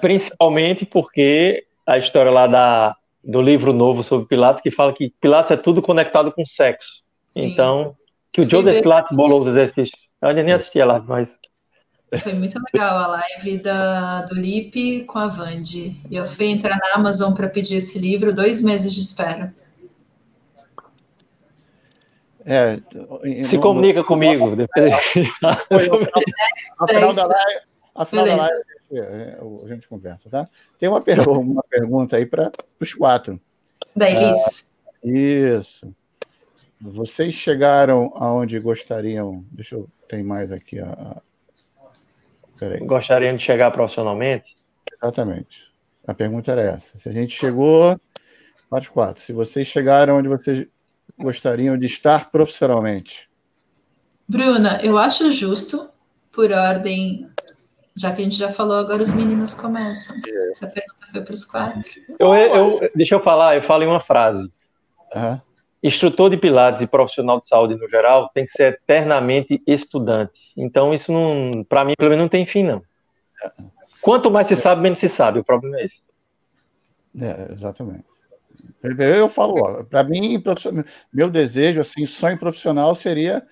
Principalmente porque a história lá da, do livro novo sobre Pilates que fala que Pilates é tudo conectado com sexo. Sim. Então, que o Fui Joseph. Pilates bolou os exercícios. Eu ainda nem assisti a live, mas. Foi muito legal a live da, do Lip com a Vandi. E eu fui entrar na Amazon para pedir esse livro, dois meses de espera. É, Se no, comunica no, comigo. No, depois... final da live, a final da live é, a gente conversa, tá? Tem uma, <laughs> uma pergunta aí para os quatro. Da Elis. Ah, isso. Vocês chegaram aonde gostariam? Deixa eu. Tem mais aqui. A, Peraí. Gostariam de chegar profissionalmente? Exatamente. A pergunta era essa. Se a gente chegou. Parte quatro. Se vocês chegaram onde vocês gostariam de estar profissionalmente? Bruna, eu acho justo, por ordem, já que a gente já falou, agora os meninos começam. Essa pergunta foi para os quatro. Eu, eu, deixa eu falar, eu falo em uma frase. Uhum. Instrutor de Pilates e profissional de saúde no geral tem que ser eternamente estudante. Então, isso não, para mim, pelo menos não tem fim, não. Quanto mais se sabe, menos se sabe. O problema é esse. É, exatamente. Eu falo, para mim, meu desejo, assim, sonho profissional seria.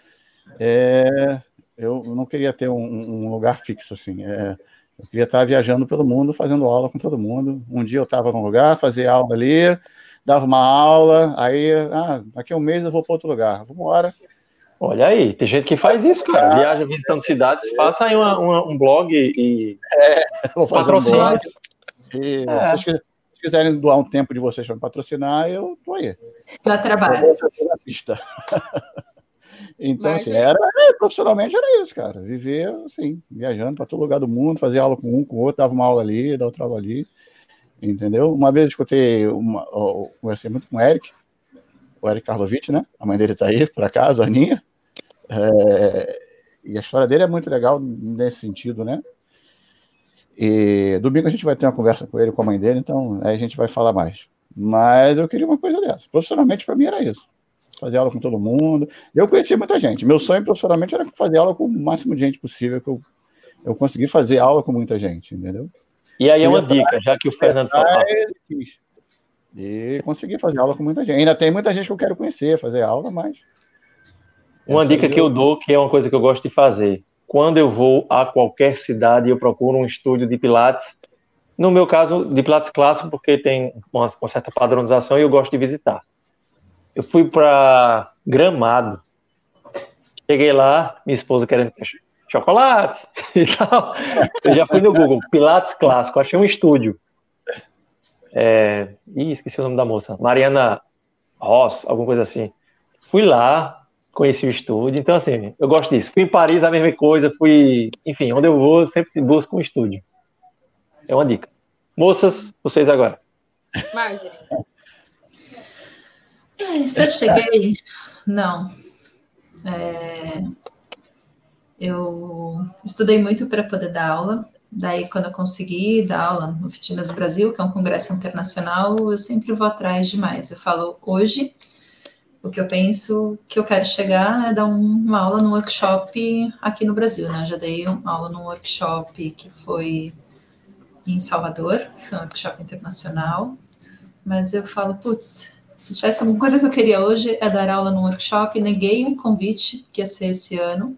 É, eu não queria ter um, um lugar fixo, assim. É, eu queria estar viajando pelo mundo, fazendo aula com todo mundo. Um dia eu estava num lugar, fazia aula ali, dava uma aula, aí, ah, daqui a um mês eu vou para outro lugar. Vamos embora. Olha aí, tem gente que faz isso, cara. Viaja visitando cidades, faça aí uma, uma, um blog e. É, vou fazer um blog. E, é. Se vocês quiserem doar um tempo de vocês para me patrocinar, eu tô aí. Dá trabalho. <laughs> então, Mas, assim, é. era, é, profissionalmente era isso, cara. Viver, assim, viajando para todo lugar do mundo, fazer aula com um, com o outro, dava uma aula ali, dava outra aula ali. Entendeu? Uma vez eu escutei, uma, eu conversei muito com o Eric, o Eric Karlovich, né? A mãe dele tá aí, por acaso, a Aninha. É, e a história dele é muito legal nesse sentido, né? E domingo a gente vai ter uma conversa com ele, com a mãe dele, então aí a gente vai falar mais. Mas eu queria uma coisa dessa. Profissionalmente, para mim, era isso. Fazer aula com todo mundo. Eu conheci muita gente. Meu sonho profissionalmente era fazer aula com o máximo de gente possível, que eu, eu consegui fazer aula com muita gente, entendeu? E aí é uma dica, já que o Fernando falou. E consegui fazer aula com muita gente. Ainda tem muita gente que eu quero conhecer, fazer aula, mas. Uma dica que eu dou, que é uma coisa que eu gosto de fazer quando eu vou a qualquer cidade, eu procuro um estúdio de Pilates. No meu caso, de Pilates clássico, porque tem uma, uma certa padronização e eu gosto de visitar. Eu fui para Gramado. Cheguei lá, minha esposa querendo chocolate <laughs> e tal. Eu já fui no Google, Pilates clássico, achei um estúdio. É... Ih, esqueci o nome da moça. Mariana Ross, alguma coisa assim. Fui lá, conheci o estúdio. Então, assim, eu gosto disso. Fui em Paris, a mesma coisa. Fui, enfim, onde eu vou, sempre busco um estúdio. É uma dica. Moças, vocês agora. Marjorie. se eu cheguei, não. É, eu estudei muito para poder dar aula. Daí, quando eu consegui dar aula no Fitness Brasil, que é um congresso internacional, eu sempre vou atrás demais. Eu falo, hoje o que eu penso que eu quero chegar é dar uma aula no workshop aqui no Brasil, né? Eu já dei uma aula num workshop que foi em Salvador, foi um workshop internacional, mas eu falo, putz, se tivesse alguma coisa que eu queria hoje é dar aula num workshop, neguei um convite que ia ser esse ano,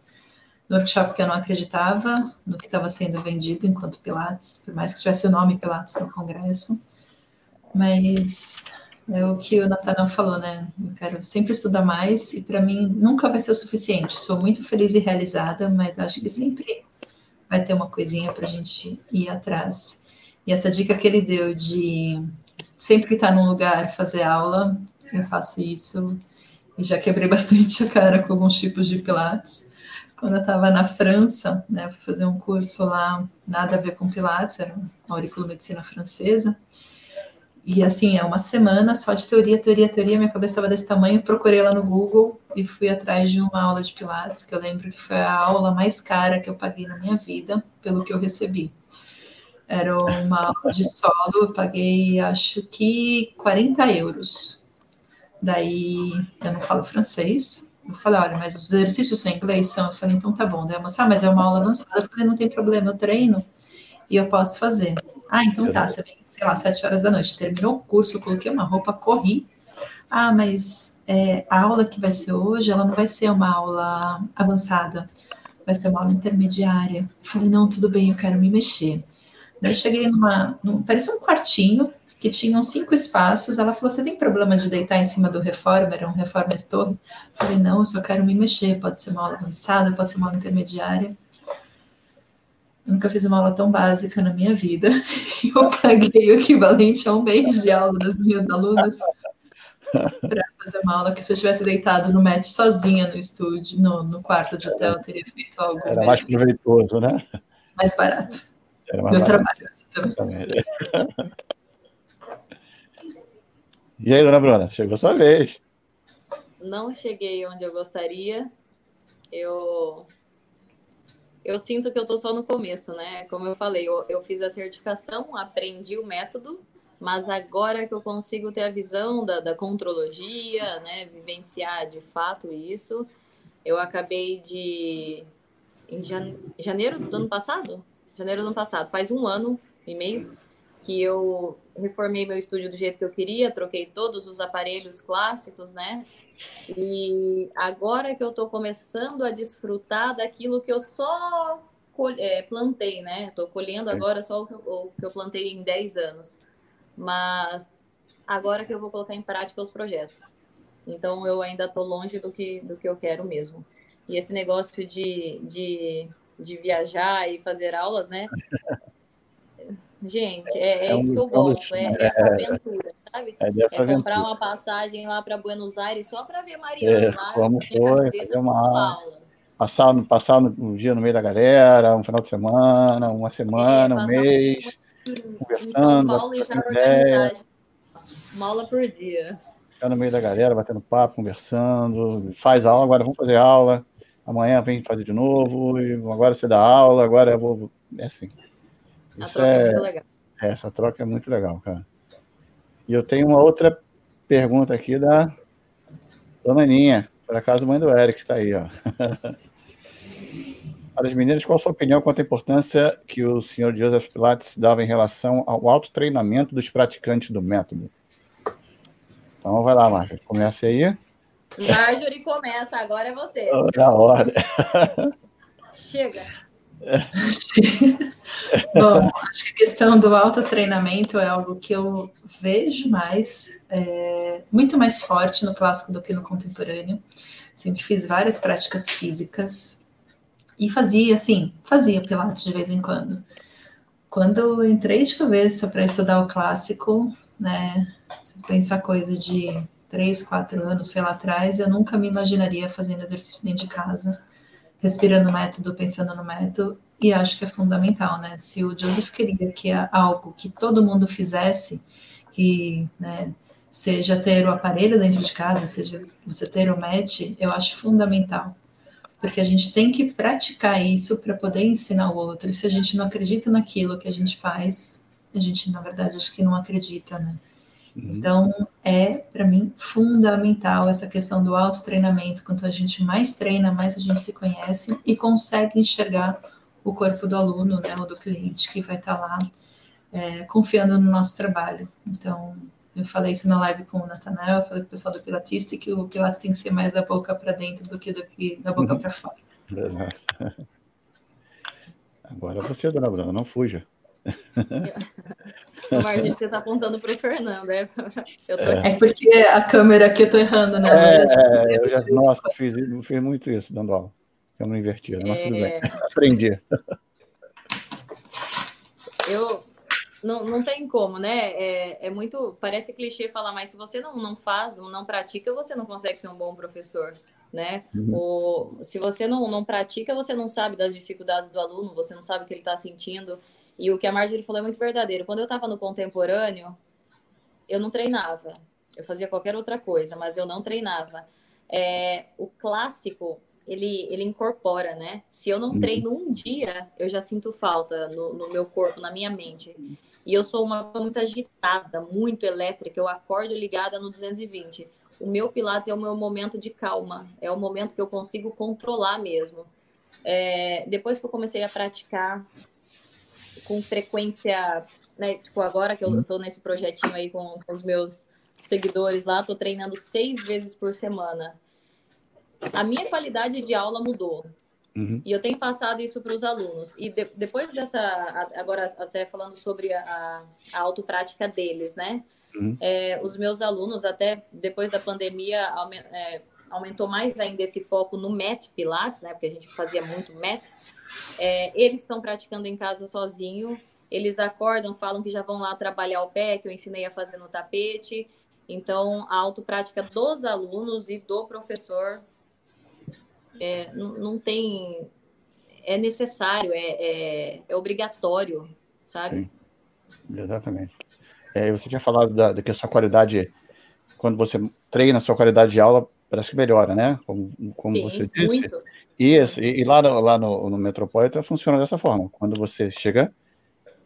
no workshop que eu não acreditava no que estava sendo vendido enquanto Pilates, por mais que tivesse o nome Pilates no congresso, mas é o que o Nathanael falou, né? Eu quero sempre estudar mais e para mim nunca vai ser o suficiente. Sou muito feliz e realizada, mas acho que sempre vai ter uma coisinha para a gente ir atrás. E essa dica que ele deu de sempre que está num lugar fazer aula, eu faço isso e já quebrei <laughs> bastante a cara com alguns tipos de pilates. Quando eu estava na França, né, fui fazer um curso lá, nada a ver com pilates, era uma auriculo medicina francesa. E assim, é uma semana só de teoria, teoria, teoria. Minha cabeça estava desse tamanho. Procurei lá no Google e fui atrás de uma aula de Pilates, que eu lembro que foi a aula mais cara que eu paguei na minha vida, pelo que eu recebi. Era uma aula de solo, eu paguei acho que 40 euros. Daí eu não falo francês. Eu falei, olha, mas os exercícios são em inglês são. Eu falei, então tá bom. Daí a moça, ah, mas é uma aula avançada. Eu falei, não tem problema, eu treino e eu posso fazer. Ah, então tá, você vem, sei lá, sete horas da noite, terminou o curso, coloquei uma roupa, corri. Ah, mas é, a aula que vai ser hoje, ela não vai ser uma aula avançada, vai ser uma aula intermediária. Eu falei, não, tudo bem, eu quero me mexer. Daí eu cheguei numa, num, parecia um quartinho, que tinham cinco espaços. Ela falou: Você tem problema de deitar em cima do reformer, um reformer de torre? Eu falei: Não, eu só quero me mexer. Pode ser uma aula avançada, pode ser uma aula intermediária. Eu nunca fiz uma aula tão básica na minha vida. <laughs> Eu paguei o equivalente a um mês de aula das minhas alunas <laughs> para fazer uma aula que se eu tivesse deitado no match sozinha no estúdio, no, no quarto de hotel, eu teria feito algo. Era mais proveitoso, né? Mais barato. Era mais Meu barato. trabalho. Também. <laughs> E aí, dona Bruna, chegou sua vez. Não cheguei onde eu gostaria. Eu eu sinto que eu estou só no começo, né? Como eu falei, eu, eu, fiz a certificação, aprendi o método, mas agora que eu consigo ter a visão da, da contrologia, né? Vivenciar de fato isso, eu acabei de. Em janeiro do ano passado? Janeiro do ano passado, faz um ano e meio que eu reformei meu estúdio do jeito que eu queria, troquei todos os aparelhos clássicos, né? E agora que eu estou começando a desfrutar daquilo que eu só é, plantei, né? Estou colhendo agora só o que, eu, o que eu plantei em 10 anos. Mas agora que eu vou colocar em prática os projetos. Então eu ainda estou longe do que, do que eu quero mesmo. E esse negócio de, de, de viajar e fazer aulas, né? <laughs> Gente, é, é, é isso que eu gosto, é, é essa aventura, sabe? É, dessa é comprar uma passagem lá para Buenos Aires só para ver Mariana é, lá. Como foi, fazer uma aula. Passar, passar um dia no meio da galera, um final de semana, uma semana, é, um mês, conversando. Em São Paulo e já organizar uma aula por dia. Ficar no meio da galera, batendo papo, conversando, faz aula, agora vamos fazer aula, amanhã vem fazer de novo, agora você dá aula, agora eu vou. É assim. A troca é, é muito legal. É, essa troca é muito legal, cara. E eu tenho uma outra pergunta aqui da Dona Aninha, por acaso mãe do Eric, está aí, ó. <laughs> Para as meninas, qual a sua opinião quanto à importância que o senhor Joseph Pilates dava em relação ao alto treinamento dos praticantes do método? Então, vai lá, Marjorie, comece aí. Marjorie começa, agora é você. Na ordem. Chega. <laughs> Bom, acho que a questão do autotreinamento é algo que eu vejo mais, é, muito mais forte no clássico do que no contemporâneo. Sempre fiz várias práticas físicas e fazia, assim, fazia pilates de vez em quando. Quando entrei de cabeça para estudar o clássico, né, se pensar coisa de três, quatro anos, sei lá atrás, eu nunca me imaginaria fazendo exercício dentro de casa respirando o método, pensando no método, e acho que é fundamental, né? Se o Joseph queria que algo que todo mundo fizesse, que, né, seja ter o aparelho dentro de casa, seja você ter o match, eu acho fundamental. Porque a gente tem que praticar isso para poder ensinar o outro. E se a gente não acredita naquilo que a gente faz, a gente, na verdade, acho que não acredita, né? Uhum. Então, é, para mim, fundamental essa questão do autotreinamento. Quanto a gente mais treina, mais a gente se conhece e consegue enxergar o corpo do aluno, né, ou do cliente que vai estar tá lá é, confiando no nosso trabalho. Então, eu falei isso na live com o Natanael, eu falei com o pessoal do Pilatista que o Pilates tem que ser mais da boca para dentro do que, do que da boca uhum. para fora. <laughs> Agora você, dona Bruna, não fuja. <laughs> Margem, você está apontando para o Fernando, é? <laughs> Tô... é porque a câmera aqui eu estou errando, né? É, eu já, nossa, fiz, fiz muito isso dando aula. Câmera invertida, mas é... tudo bem. É. Aprendi. <laughs> Eu não, não tem como, né? É, é muito. Parece clichê falar, mas se você não, não faz, não pratica, você não consegue ser um bom professor né? Uhum. O, se você não, não pratica, você não sabe das dificuldades do aluno, você não sabe o que ele está sentindo. E o que a Marjorie falou é muito verdadeiro. Quando eu estava no contemporâneo, eu não treinava. Eu fazia qualquer outra coisa, mas eu não treinava. É, o clássico, ele, ele incorpora, né? Se eu não uhum. treino um dia, eu já sinto falta no, no meu corpo, na minha mente. E eu sou uma muito agitada, muito elétrica. Eu acordo ligada no 220. O meu Pilates é o meu momento de calma. É o momento que eu consigo controlar mesmo. É, depois que eu comecei a praticar com frequência né, tipo, agora que eu estou nesse projetinho aí com, com os meus seguidores lá, estou treinando seis vezes por semana. A minha qualidade de aula mudou. Uhum. E eu tenho passado isso para os alunos. E de, depois dessa, agora até falando sobre a, a autoprática deles, né? Uhum. É, os meus alunos, até depois da pandemia, é, aumentou mais ainda esse foco no MET Pilates, né? Porque a gente fazia muito MET. É, eles estão praticando em casa sozinho. Eles acordam, falam que já vão lá trabalhar o pé, que eu ensinei a fazer no tapete. Então, a autoprática dos alunos e do professor é, não, tem. É necessário, é, é, é obrigatório, sabe? Sim, exatamente. É, você tinha falado da, da que a sua qualidade, quando você treina a sua qualidade de aula, parece que melhora, né? Como, como Sim, você disse. Muito. Isso, e, e lá, no, lá no, no Metropolitan funciona dessa forma. Quando você chega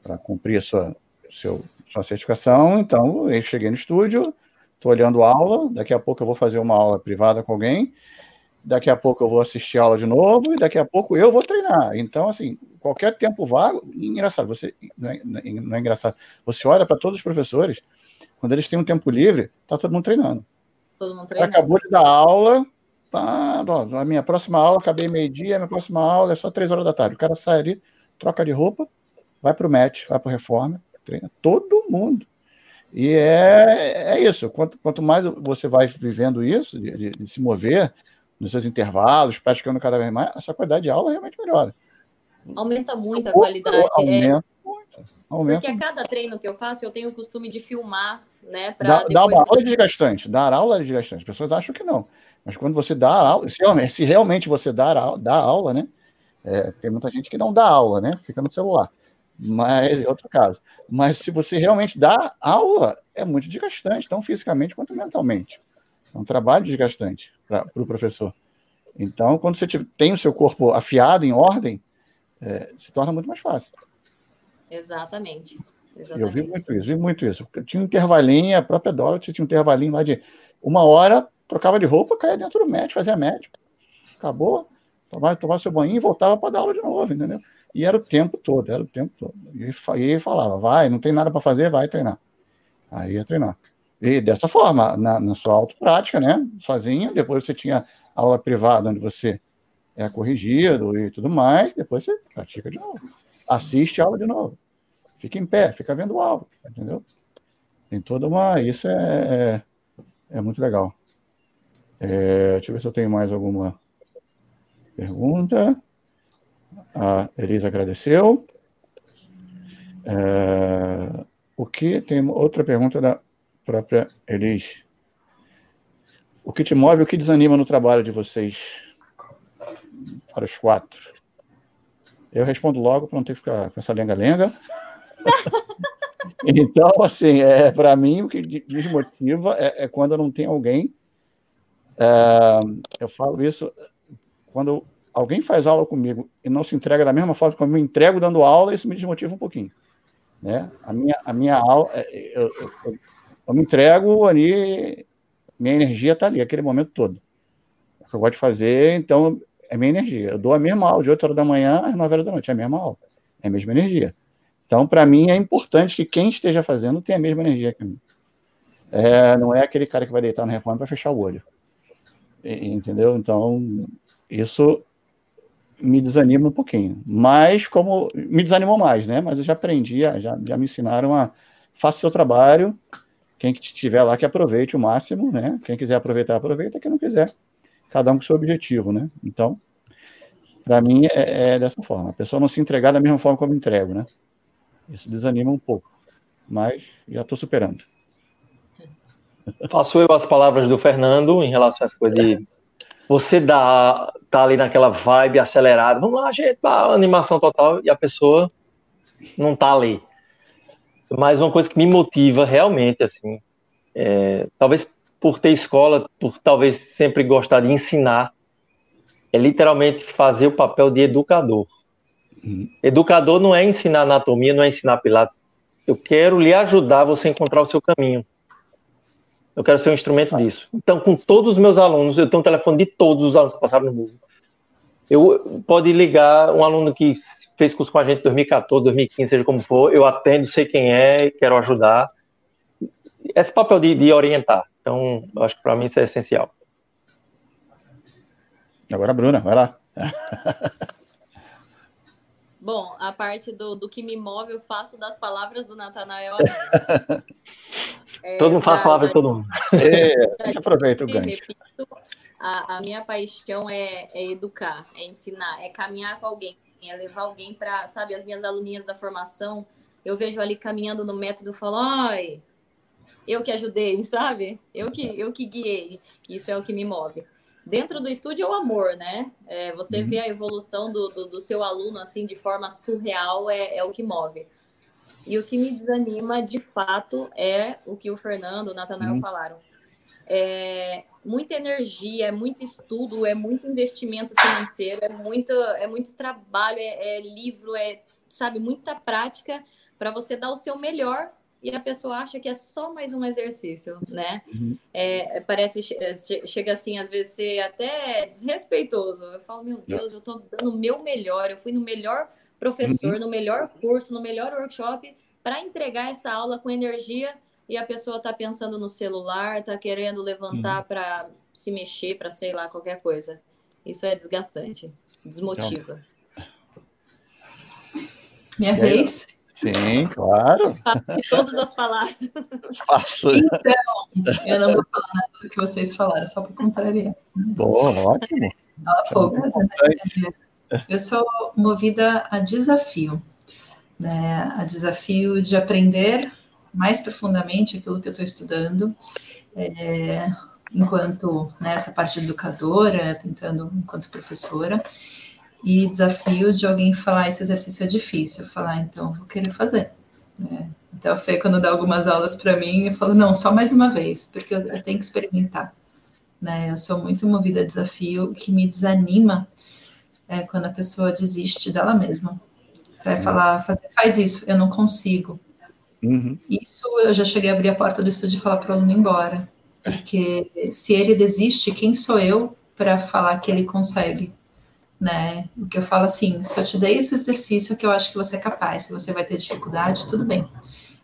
para cumprir a sua, seu, sua certificação, então eu cheguei no estúdio, estou olhando aula, daqui a pouco eu vou fazer uma aula privada com alguém, daqui a pouco eu vou assistir aula de novo, e daqui a pouco eu vou treinar. Então, assim, qualquer tempo vago, engraçado, você não é, não é engraçado, você olha para todos os professores, quando eles têm um tempo livre, tá todo mundo treinando. Todo mundo treinando. Acabou de dar aula, tá, a minha próxima aula, acabei meio-dia, minha próxima aula é só três horas da tarde. O cara sai ali, troca de roupa, vai para o match, vai para o reforma, treina todo mundo. E é, é isso. Quanto, quanto mais você vai vivendo isso, de, de, de, se mover nos seus intervalos, praticando cada vez mais, a sua qualidade de aula realmente melhora. Aumenta muito a qualidade. É. Aumenta é, muito. Aumenta. Porque a cada treino que eu faço, eu tenho o costume de filmar, né? Dá. Dar uma aula é desgastante. Dar aula é desgastante. As pessoas acham que não. Mas quando você dá aula, se realmente, se realmente você dá, dá aula, né? É, tem muita gente que não dá aula, né? Fica no celular mas é outro caso. Mas se você realmente dá aula, é muito desgastante, tanto fisicamente quanto mentalmente. É um trabalho desgastante para o pro professor. Então, quando você tem o seu corpo afiado, em ordem, é, se torna muito mais fácil. Exatamente. Exatamente. Eu vi muito isso, vi muito isso. Tinha um intervalinho, a própria Dorothy tinha um intervalinho lá de uma hora, trocava de roupa, caía dentro do médico, fazia médico. Acabou, tomava, tomava seu banho e voltava para dar aula de novo, entendeu? E era o tempo todo, era o tempo todo. E, e falava, vai, não tem nada para fazer, vai treinar. Aí ia treinar. E dessa forma, na, na sua autoprática, né? Sozinho, depois você tinha aula privada onde você é corrigido e tudo mais, depois você pratica de novo. Assiste a aula de novo. Fica em pé, fica vendo aula, entendeu? Tem toda uma. Isso é, é, é muito legal. É, deixa eu ver se eu tenho mais alguma pergunta. A Elisa agradeceu. É, o que tem outra pergunta da própria Elis? O que te move, o que desanima no trabalho de vocês? Para os quatro. Eu respondo logo para não ter que ficar com essa lenga-lenga. <laughs> então, assim, é, para mim, o que desmotiva é, é, quando não tem alguém. É, eu falo isso quando alguém faz aula comigo e não se entrega da mesma forma como eu me entrego dando aula, isso me desmotiva um pouquinho. Né? A, minha, a minha aula, é, eu, eu, eu me entrego ali, minha energia está ali, aquele momento todo. É o que eu gosto de fazer, então é minha energia. Eu dou a mesma aula de 8 horas da manhã às 9 horas da noite, é a mesma aula, é a mesma energia. Então, para mim, é importante que quem esteja fazendo tenha a mesma energia que mim. É, não é aquele cara que vai deitar na reforma para fechar o olho. Entendeu? Então, isso me desanima um pouquinho. Mas como me desanimou mais, né? Mas eu já aprendi, já, já me ensinaram a faça seu trabalho. Quem que estiver lá que aproveite o máximo, né? Quem quiser aproveitar, aproveita. Quem não quiser, cada um com seu objetivo, né? Então, para mim é, é, dessa forma. A pessoa não se entregar da mesma forma como eu entrego, né? Isso desanima um pouco, mas já estou superando. Passo eu as palavras do Fernando em relação a essa coisa de você dá, tá ali naquela vibe acelerada, vamos lá, gente, pá, animação total, e a pessoa não tá ali. Mas uma coisa que me motiva realmente, assim, é, talvez por ter escola, por talvez sempre gostar de ensinar, é literalmente fazer o papel de educador. Uhum. Educador não é ensinar anatomia, não é ensinar pilates. Eu quero lhe ajudar a você encontrar o seu caminho. Eu quero ser um instrumento disso. Então, com todos os meus alunos, eu tenho o telefone de todos os alunos que passaram no Google. Eu pode ligar um aluno que fez curso com a gente em 2014, 2015, seja como for, eu atendo, sei quem é, quero ajudar. Esse papel de, de orientar. Então, eu acho que para mim isso é essencial. Agora, Bruna, vai lá. <laughs> Bom, a parte do, do que me move, eu faço das palavras do Natanael. É, <laughs> todo mundo faz palavra de todo mundo. É, <laughs> aproveita o gancho. Repito, a, a, minha paixão é, é, educar, é ensinar, é caminhar com alguém, é levar alguém para, sabe, as minhas aluninhas da formação, eu vejo ali caminhando no método e falo, ai, eu que ajudei, sabe? Eu que, eu que guiei. Isso é o que me move dentro do estúdio é o amor, né? É, você uhum. vê a evolução do, do, do, seu aluno assim de forma surreal é, é, o que move. E o que me desanima, de fato, é o que o Fernando, o Natanael uhum. falaram. É muita energia, é muito estudo, é muito investimento financeiro, é muito, é muito trabalho, é, é livro, é, sabe, muita prática para você dar o seu melhor e a pessoa acha que é só mais um exercício, né? Uhum. É, parece, chega assim, às vezes ser até desrespeitoso. Eu falo, meu Deus, eu estou dando o meu melhor, eu fui no melhor professor, uhum. no melhor curso, no melhor workshop, para entregar essa aula com energia e a pessoa está pensando no celular, está querendo levantar uhum. para se mexer, para sei lá, qualquer coisa. Isso é desgastante, desmotiva. Minha vez? Sim, claro. Todas as palavras. Faço. Então, eu não vou falar nada do que vocês falaram, só para contrariar. Boa, ótimo. folgada, né? Eu sou movida a desafio, né? A desafio de aprender mais profundamente aquilo que eu estou estudando, é, enquanto nessa né, parte educadora, tentando enquanto professora, e desafio de alguém falar esse exercício é difícil, falar então vou querer fazer. Né? Então a Fê quando dá algumas aulas para mim, eu falo não, só mais uma vez, porque eu, eu tenho que experimentar. Né? Eu sou muito movida a desafio, o que me desanima é quando a pessoa desiste dela mesma. Você vai falar, fazer, faz isso, eu não consigo. Uhum. Isso eu já cheguei a abrir a porta do estúdio e falar para o aluno ir embora. Porque se ele desiste, quem sou eu para falar que ele consegue? Né? O que eu falo assim, se eu te dei esse exercício que eu acho que você é capaz, se você vai ter dificuldade, tudo bem.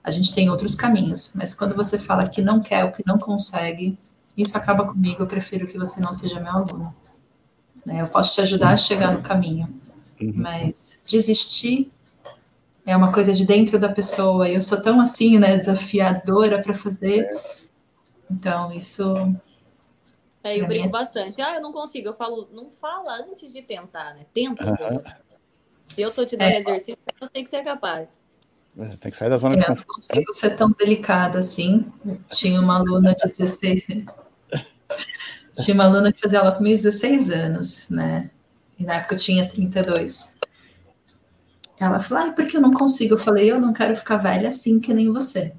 A gente tem outros caminhos, mas quando você fala que não quer, o que não consegue, isso acaba comigo, eu prefiro que você não seja meu aluno. Né? Eu posso te ajudar a chegar no caminho, uhum. mas desistir é uma coisa de dentro da pessoa, e eu sou tão assim, né, desafiadora para fazer. Então, isso é, eu brinco bastante. Ah, eu não consigo. Eu falo, não fala antes de tentar, né? Tenta. Uhum. Se eu tô te dando é. exercício, eu sei que você é capaz. É, tem que sair da zona é, de conforto. Eu não consigo ser tão delicada assim. tinha uma aluna de 16. <laughs> tinha uma aluna que fazia aula comigo 16 anos, né? E na época eu tinha 32. Ela falou, ah, por que eu não consigo? Eu falei, eu não quero ficar velha assim que nem você.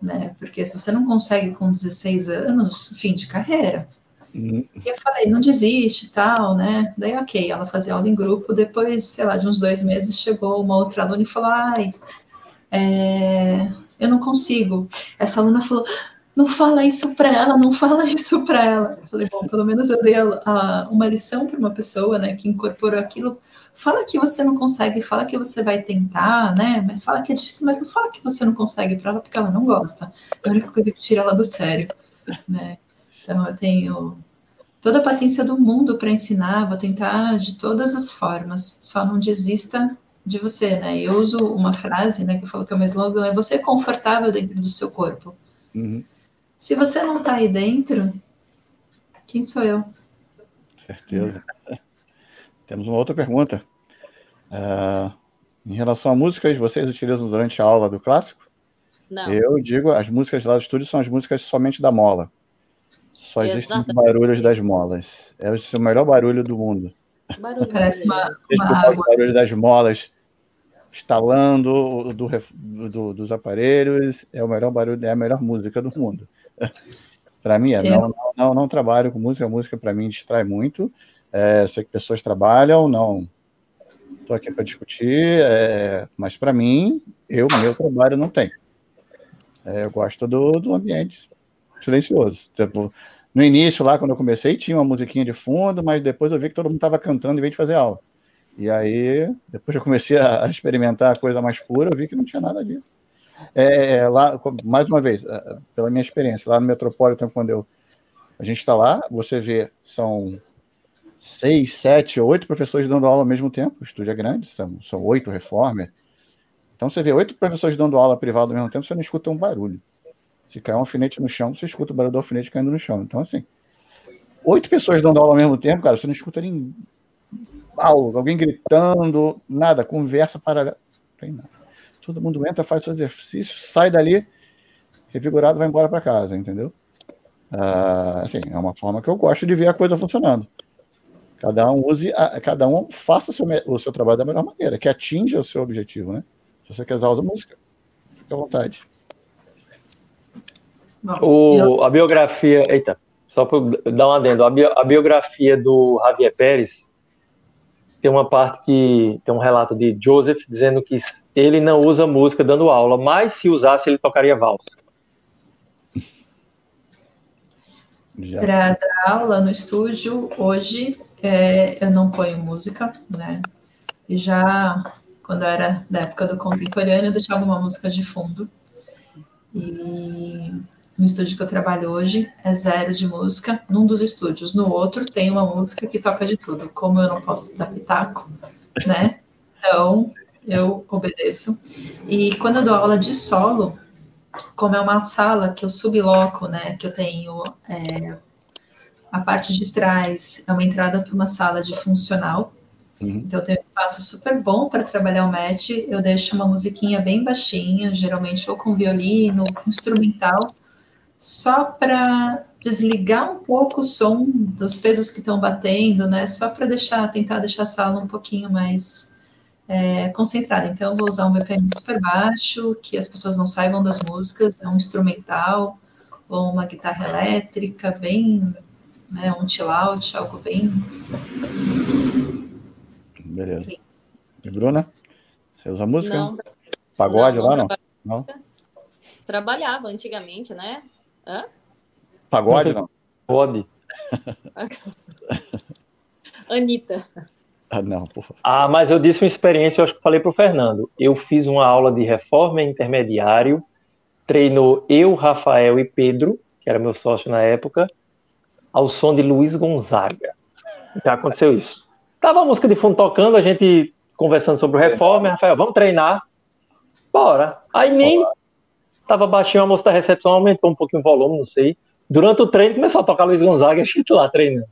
Né? Porque se você não consegue com 16 anos, fim de carreira. E eu falei, não desiste e tal, né? Daí, ok, ela fazia aula em grupo. Depois, sei lá, de uns dois meses, chegou uma outra aluna e falou: ai, é, eu não consigo. Essa aluna falou: não fala isso para ela, não fala isso para ela. Eu falei: bom, pelo menos eu dei a, a, uma lição para uma pessoa, né, que incorporou aquilo. Fala que você não consegue, fala que você vai tentar, né? Mas fala que é difícil, mas não fala que você não consegue para ela, porque ela não gosta. É a única coisa que tira ela do sério, né? Então, eu tenho toda a paciência do mundo para ensinar, vou tentar de todas as formas, só não desista de você, né? Eu uso uma frase, né, que eu falo que é o meu slogan, é você confortável dentro do seu corpo. Uhum. Se você não está aí dentro, quem sou eu? Certeza. <laughs> Temos uma outra pergunta. Uh, em relação a músicas, vocês utilizam durante a aula do clássico? Não. Eu digo, as músicas lá do estúdio são as músicas somente da mola. Só existem barulhos das molas. É o melhor barulho do mundo. Barulho <laughs> Parece uma, uma água. O barulho das molas estalando do, do, dos aparelhos é o melhor barulho, é a melhor música do mundo. <laughs> para mim é. Não, não, não, não, trabalho com música, a música para mim distrai muito. É, sei que pessoas trabalham, não estou aqui para discutir, é, mas para mim, eu, meu trabalho não tem. É, eu gosto do, do ambiente silencioso. Tipo, no início, lá, quando eu comecei, tinha uma musiquinha de fundo, mas depois eu vi que todo mundo estava cantando em vez de fazer aula. E aí, depois eu comecei a experimentar a coisa mais pura, eu vi que não tinha nada disso. É, é lá, mais uma vez, é, pela minha experiência, lá no Metropolitan, quando eu, a gente está lá, você vê, são seis, sete, oito professores dando aula ao mesmo tempo, o estúdio é grande, são, são oito reformer. Então você vê oito professores dando aula privada ao mesmo tempo, você não escuta um barulho. Se cair um alfinete no chão, você escuta o barulho do alfinete caindo no chão. Então, assim, oito pessoas dando aula ao mesmo tempo, cara, você não escuta nem alguém gritando, nada, conversa paralela. Tem nada. Todo mundo entra, faz seu exercício, sai dali, revigorado, vai embora para casa, entendeu? Ah, assim, é uma forma que eu gosto de ver a coisa funcionando. Cada um use, a, cada um faça o seu, o seu trabalho da melhor maneira, que atinja o seu objetivo, né? Se você quer usar, usa música. Fique à vontade. O, a biografia. Eita, só para dar um adendo. A, bio, a biografia do Javier Pérez tem uma parte que tem um relato de Joseph dizendo que ele não usa música dando aula, mas se usasse ele tocaria valsa. Para dar aula no estúdio, hoje é, eu não ponho música, né? E já quando era da época do contemporâneo, eu deixava uma música de fundo. E no estúdio que eu trabalho hoje é zero de música. Num dos estúdios, no outro tem uma música que toca de tudo. Como eu não posso dar pitaco, né? Então eu obedeço. E quando eu dou aula de solo, como é uma sala que eu subloco, né? Que eu tenho é, a parte de trás é uma entrada para uma sala de funcional. Uhum. Então, eu tenho um espaço super bom para trabalhar o match. Eu deixo uma musiquinha bem baixinha, geralmente ou com violino, ou com instrumental, só para desligar um pouco o som dos pesos que estão batendo, né? Só para deixar, tentar deixar a sala um pouquinho mais é, concentrada. Então, eu vou usar um BPM super baixo, que as pessoas não saibam das músicas, é um instrumental ou uma guitarra elétrica, bem, né? Um chill out, algo bem. Beleza. E Bruna, você usa música? Não. Pagode não, lá, não? Não? Trabalhava antigamente, né? Hã? Pagode, não? Pode. <laughs> Anitta. Ah, não, por favor. Ah, mas eu disse uma experiência, eu acho que falei para o Fernando. Eu fiz uma aula de reforma intermediário, treinou eu, Rafael e Pedro, que era meu sócio na época, ao som de Luiz Gonzaga. Já aconteceu isso. Tava a música de fundo tocando, a gente conversando sobre o reforma, Rafael, vamos treinar? Bora. Aí nem Tava baixinho, a moça da recepção aumentou um pouquinho o volume, não sei. Durante o treino começou a tocar Luiz Gonzaga e <laughs> a gente lá treinando.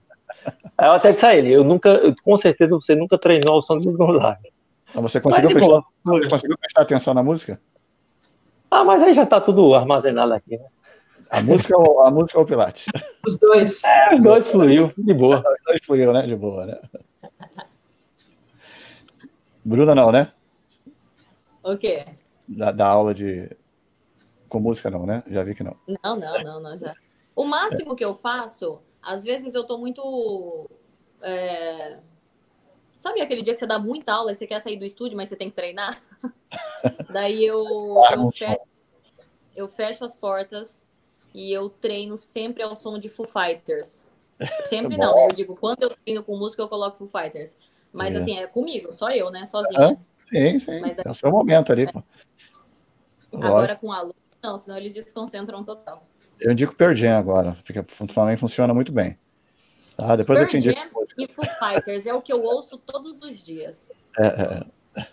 Aí eu até disse a ele, eu nunca, eu, com certeza você nunca treinou ao som de Luiz Gonzaga. Mas você conseguiu, mas, prestar, você conseguiu prestar atenção na música? Ah, mas aí já tá tudo armazenado aqui, né? A música ou, a música ou o Pilates? <laughs> Os dois. É, os dois fluiu, de boa. <laughs> Os dois fluiu, né? De boa, né? Bruna não, né? O quê? Da, da aula de com música não, né? Já vi que não. Não, não, não, não já. O máximo que eu faço, às vezes eu tô muito. É... Sabe aquele dia que você dá muita aula e você quer sair do estúdio, mas você tem que treinar? <laughs> Daí eu, eu, fecho, eu fecho as portas e eu treino sempre ao som de Foo Fighters. Sempre <laughs> não, né? Eu digo, quando eu treino com música, eu coloco Foo Fighters. Mas é. assim, é comigo, só eu, né? Sozinha. sim, sim. Mas, é o seu momento ali, pô. Agora com aluno, não, senão eles desconcentram total. Eu indico Pearl Jam agora, fica, também funciona muito bem. Tá? Depois Pearl eu te indico. Jam e Foo Fighters é o que eu ouço todos os dias. É, é.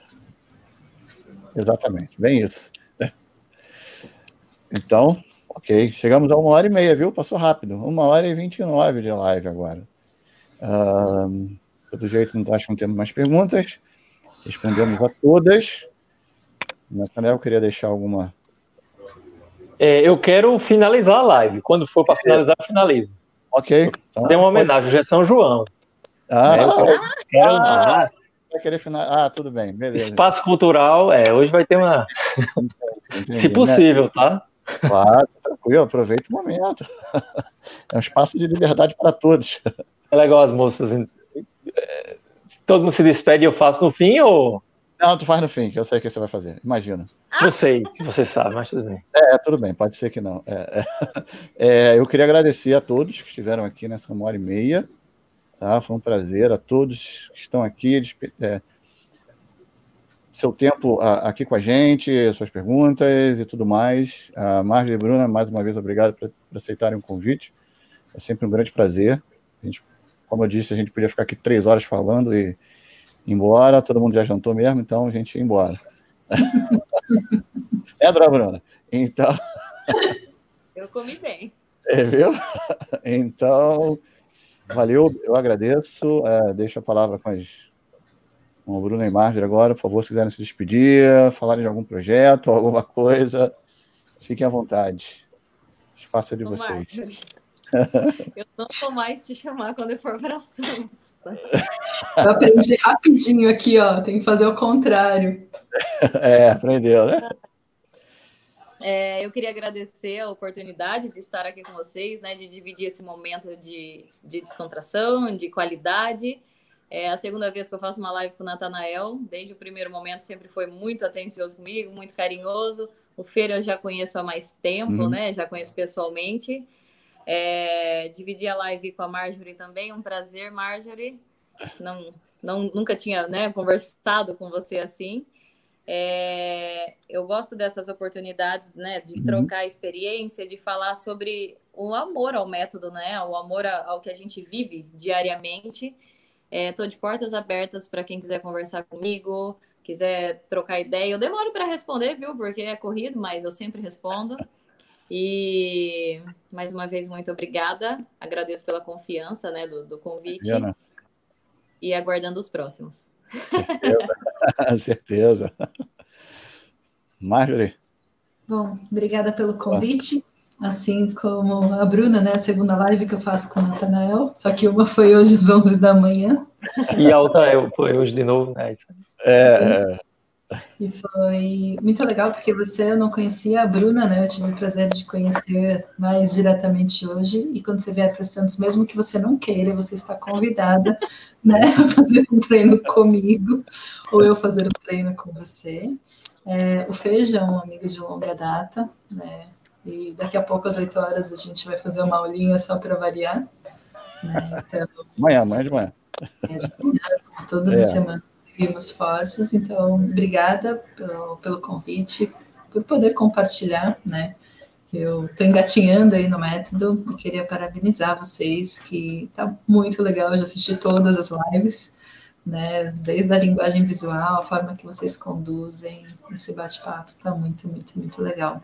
Exatamente, bem isso. Então, ok, chegamos a uma hora e meia, viu? Passou rápido. Uma hora e vinte e nove de live agora. Um, pelo jeito, não acho que não temos mais perguntas. Respondemos a todas. Nathaniel, queria deixar alguma é, eu quero finalizar a live. Quando for para finalizar, finalize. Ok. Tem uma homenagem, hoje é São João. Ah, é, quero, quero ah, vai querer final... Ah, tudo bem, beleza. Espaço cultural, é, hoje vai ter uma. Entendi, <laughs> Se possível, né? tá? Claro, tranquilo, aproveita o momento. <laughs> É um espaço de liberdade para todos. É legal as moças. É, todo mundo se despede e eu faço no fim ou. Não, tu faz no fim, que eu sei o que você vai fazer. Imagina. Eu sei, se você sabe, mas tudo bem. É, tudo bem, pode ser que não. É, é, <laughs> é, eu queria agradecer a todos que estiveram aqui nessa uma hora e meia. Tá? Foi um prazer a todos que estão aqui. É, seu tempo aqui com a gente, suas perguntas e tudo mais. A Margem e Bruna, mais uma vez, obrigado por, por aceitarem o convite. É sempre um grande prazer. A gente, como eu disse, a gente podia ficar aqui três horas falando e embora. Todo mundo já jantou mesmo, então a gente ia embora. <laughs> é, Dona Bruna? Então. <laughs> Eu comi bem. É, viu? Então, valeu, eu agradeço. É, deixo a palavra com as com o Bruno e Marjorie agora, por favor, se quiserem se despedir, falarem de algum projeto, alguma coisa, fiquem à vontade. O espaço é de Ô, vocês. <laughs> eu não vou mais te chamar quando eu for para Santos. Tá? Eu aprendi rapidinho aqui, ó. Tem que fazer o contrário. <laughs> É, aprendeu, né? É, eu queria agradecer a oportunidade de estar aqui com vocês, né? De dividir esse momento de, de descontração, de qualidade. É a segunda vez que eu faço uma live com o Natanael. Desde o primeiro momento sempre foi muito atencioso comigo, muito carinhoso. O Feira eu já conheço há mais tempo, uhum. né? Já conheço pessoalmente. É, dividir a live com a Marjorie também, um prazer, Marjorie. Não, não, nunca tinha né, conversado com você assim. É, eu gosto dessas oportunidades, né, de uhum. trocar experiência, de falar sobre o amor ao método, né, o amor ao que a gente vive diariamente Estou é, de portas abertas para quem quiser conversar comigo, quiser trocar ideia. Eu demoro para responder, viu? Porque é corrido, mas eu sempre respondo. <laughs> E mais uma vez, muito obrigada. Agradeço pela confiança né, do, do convite. E aguardando os próximos. Certeza. <laughs> Certeza. Marjorie. Bom, obrigada pelo convite assim como a Bruna, né? A segunda live que eu faço com o Natanael, só que uma foi hoje às 11 da manhã. E a outra é, foi hoje de novo, né? É. E foi muito legal porque você eu não conhecia a Bruna, né? Eu tive o prazer de conhecer mais diretamente hoje. E quando você vier para Santos, mesmo que você não queira, você está convidada, <laughs> né, a fazer um treino comigo ou eu fazer um treino com você. É, o Feijão, um amigo de longa data, né? E daqui a pouco, às 8 horas, a gente vai fazer uma aulinha só para variar. Né? Então, amanhã, amanhã de manhã. É de manhã, como todas é. as semanas seguimos fortes. Então, obrigada pelo, pelo convite, por poder compartilhar, né? Eu estou engatinhando aí no método e queria parabenizar vocês, que tá muito legal. Eu já assisti todas as lives, né? Desde a linguagem visual, a forma que vocês conduzem esse bate-papo, tá muito, muito, muito legal.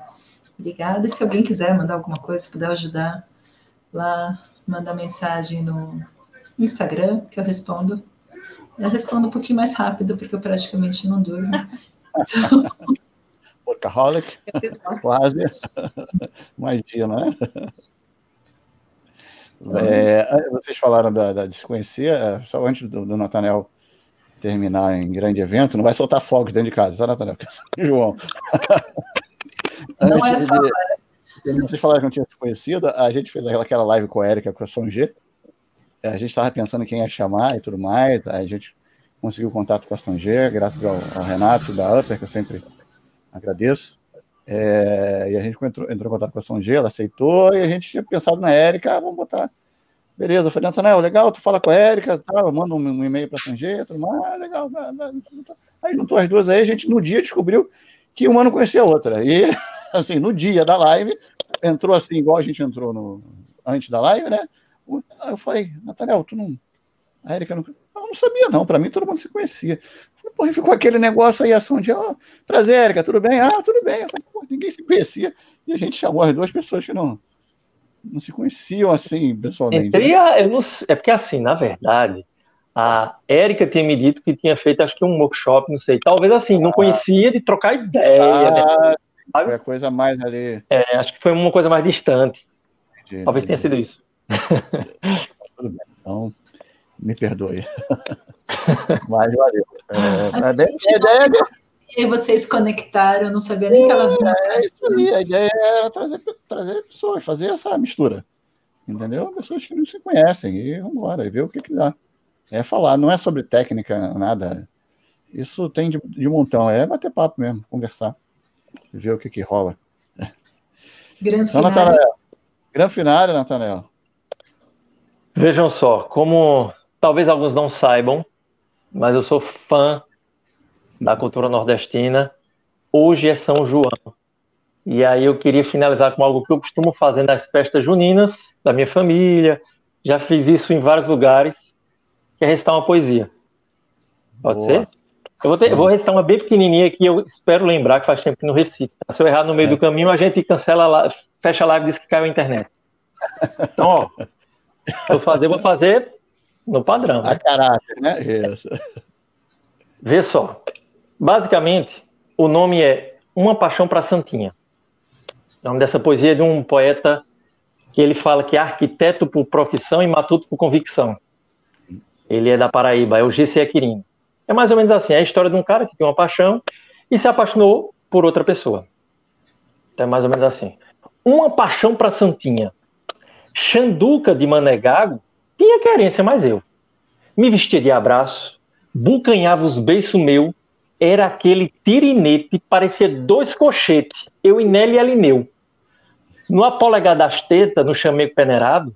Obrigada. E se alguém quiser mandar alguma coisa, puder ajudar lá, manda mensagem no Instagram, que eu respondo. Eu respondo um pouquinho mais rápido, porque eu praticamente não durmo. Então... <laughs> Workaholic, quase. Magia, não é? é? vocês falaram da, da, de se conhecer, é, só antes do, do Natanel terminar em grande evento, não vai soltar fogos dentro de casa, tá, Natanel? João. Não é só. De, vocês falaram que não tinha se conhecido, a gente fez aquela live com a Erika, com a Som G. É, a gente estava pensando em quem ia chamar e tudo mais. A gente conseguiu contato com a G, graças ao, ao Renato da Upper, que eu sempre agradeço. É, e a gente entrou, entrou em contato com a G, ela aceitou, e a gente tinha pensado na Érica, ah, vamos botar. Beleza, eu falei, Natanael, legal, tu fala com a Érica, tá, manda um, um e-mail para a G, tudo mais, ah, legal. Aí juntou as duas aí, a gente no dia descobriu que uma não conhecia a outra. E, <laughs> assim, no dia da live, entrou assim, igual a gente entrou no, antes da live, né? Aí eu falei, Nathaniel, tu não. A Erika não. Eu não sabia, não. Para mim, todo mundo se conhecia. Falei, Pô, ficou aquele negócio aí, ação de, oh, prazer, Erika, tudo bem? Ah, tudo bem. Eu falei, Pô, ninguém se conhecia. E a gente chamou as duas pessoas que não, não se conheciam assim, pessoalmente. Entre a, eu não, é porque, assim, na verdade, a Érica tinha me dito que tinha feito, acho que um workshop, não sei. Talvez assim, não ah. conhecia de trocar ideia. Ah, né? Foi a coisa mais ali. É, acho que foi uma coisa mais distante. Entendi, Talvez entendi. tenha sido isso. <laughs> Tudo bem. Então, me perdoe. <laughs> Mas valeu. É, a, a, ideia é... vocês conectaram, eu não sabia nem que ela vinha. É, isso aí, a ideia era trazer, trazer pessoas, fazer essa mistura. Entendeu? Pessoas que não se conhecem. E vamos embora, e ver o que, que dá. É falar, não é sobre técnica, nada. Isso tem de, de montão, é bater papo mesmo, conversar, ver o que, que rola. Grande então, final. Grande final, Nathanael. Vejam só, como talvez alguns não saibam, mas eu sou fã da cultura nordestina. Hoje é São João. E aí eu queria finalizar com algo que eu costumo fazer nas festas juninas da minha família. Já fiz isso em vários lugares, que é recitar uma poesia. Pode Boa. ser? Eu vou, ter, vou recitar uma bem pequenininha que eu espero lembrar que faz tempo que não recito. Se eu errar no meio é. do caminho, a gente cancela fecha a live e diz que caiu a internet. Então, ó, vou fazer, vou fazer no padrão. A né? caráter, né? Isso. Vê só. Basicamente, o nome é Uma Paixão para Santinha. O nome dessa poesia é de um poeta que ele fala que é arquiteto por profissão e matuto por convicção. Ele é da Paraíba, é o G.C. Aquirino. É mais ou menos assim, é a história de um cara que tem uma paixão e se apaixonou por outra pessoa. Então é mais ou menos assim. Uma paixão para Santinha. Xanduca de Manegago tinha querência, mas eu. Me vestia de abraço, bucanhava os beiços meu, era aquele tirinete, parecia dois cochetes, eu e e Alineu. No apolegar das tetas, no chamego peneirado,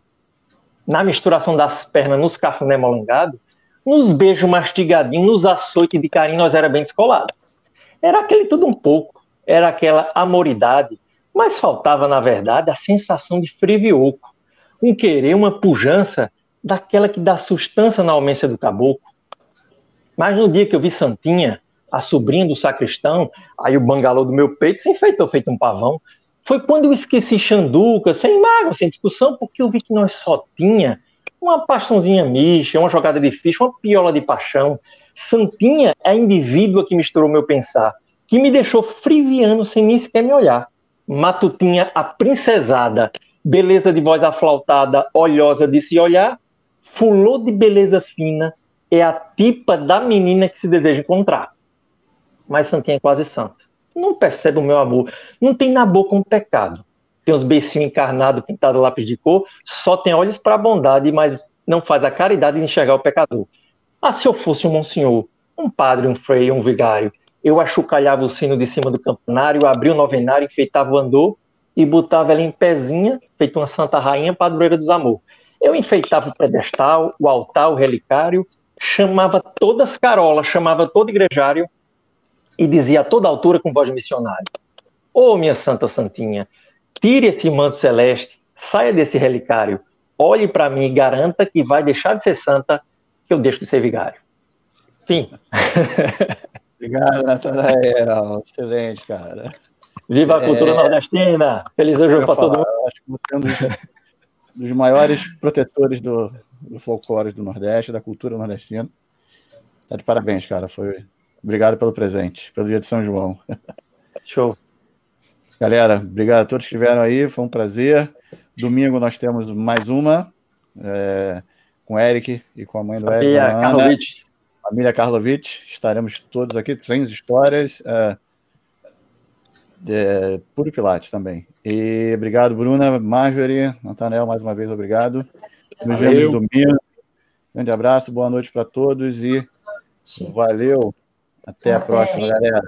na misturação das pernas, nos cafuné molengado, nos beijos mastigadinhos, nos açoites de carinho, nós era bem descolado. Era aquele tudo um pouco, era aquela amoridade, mas faltava, na verdade, a sensação de frivioco, um querer, uma pujança daquela que dá sustância na almência do caboclo. Mas no dia que eu vi Santinha, a sobrinha do sacristão, aí o bangalô do meu peito se enfeitou feito um pavão. Foi quando eu esqueci Xanduca, sem mágoa, sem discussão, porque eu vi que nós só tinha uma paixãozinha micha, uma jogada de ficha, uma piola de paixão. Santinha é a indivídua que misturou meu pensar, que me deixou friviano sem nem sequer me olhar. Matutinha, a princesada, beleza de voz aflautada, olhosa de se olhar, fulô de beleza fina, é a tipa da menina que se deseja encontrar. Mas Santinha é quase santa. Não percebe o meu amor. Não tem na boca um pecado tem os beicinhos encarnados pintados lápis de cor, só tem olhos para a bondade, mas não faz a caridade de enxergar o pecador. Ah, se eu fosse um monsenhor, um padre, um frei, um vigário, eu achucalhava o sino de cima do campanário, abria o novenário, enfeitava o andor e botava ela em pezinha, feito uma santa rainha padroeira dos amor. Eu enfeitava o pedestal, o altar, o relicário, chamava todas as carolas, chamava todo igrejário e dizia a toda altura com voz de missionário: Ô oh, minha santa santinha, Tire esse manto celeste, saia desse relicário, olhe para mim e garanta que vai deixar de ser santa, que eu deixo de ser vigário. Fim. <laughs> Obrigado, Natanael. Excelente, cara. Viva a cultura é... nordestina! Feliz ano para todo mundo. Acho que você é um dos, dos maiores protetores do, do folclore do Nordeste, da cultura nordestina. Tá de parabéns, cara. Foi... Obrigado pelo presente, pelo dia de São João. Show. Galera, obrigado a todos que estiveram aí, foi um prazer. Domingo nós temos mais uma é, com o Eric e com a mãe do Eric. Família Karlovich. Família Karlovich, estaremos todos aqui, sem histórias. É, é, puro Pilates também. E obrigado, Bruna, Marjorie, Natanel, mais uma vez, obrigado. Nos vemos domingo. Grande abraço, boa noite para todos e valeu. Até a próxima, galera.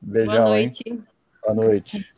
Beijão, boa noite. hein? Boa noite.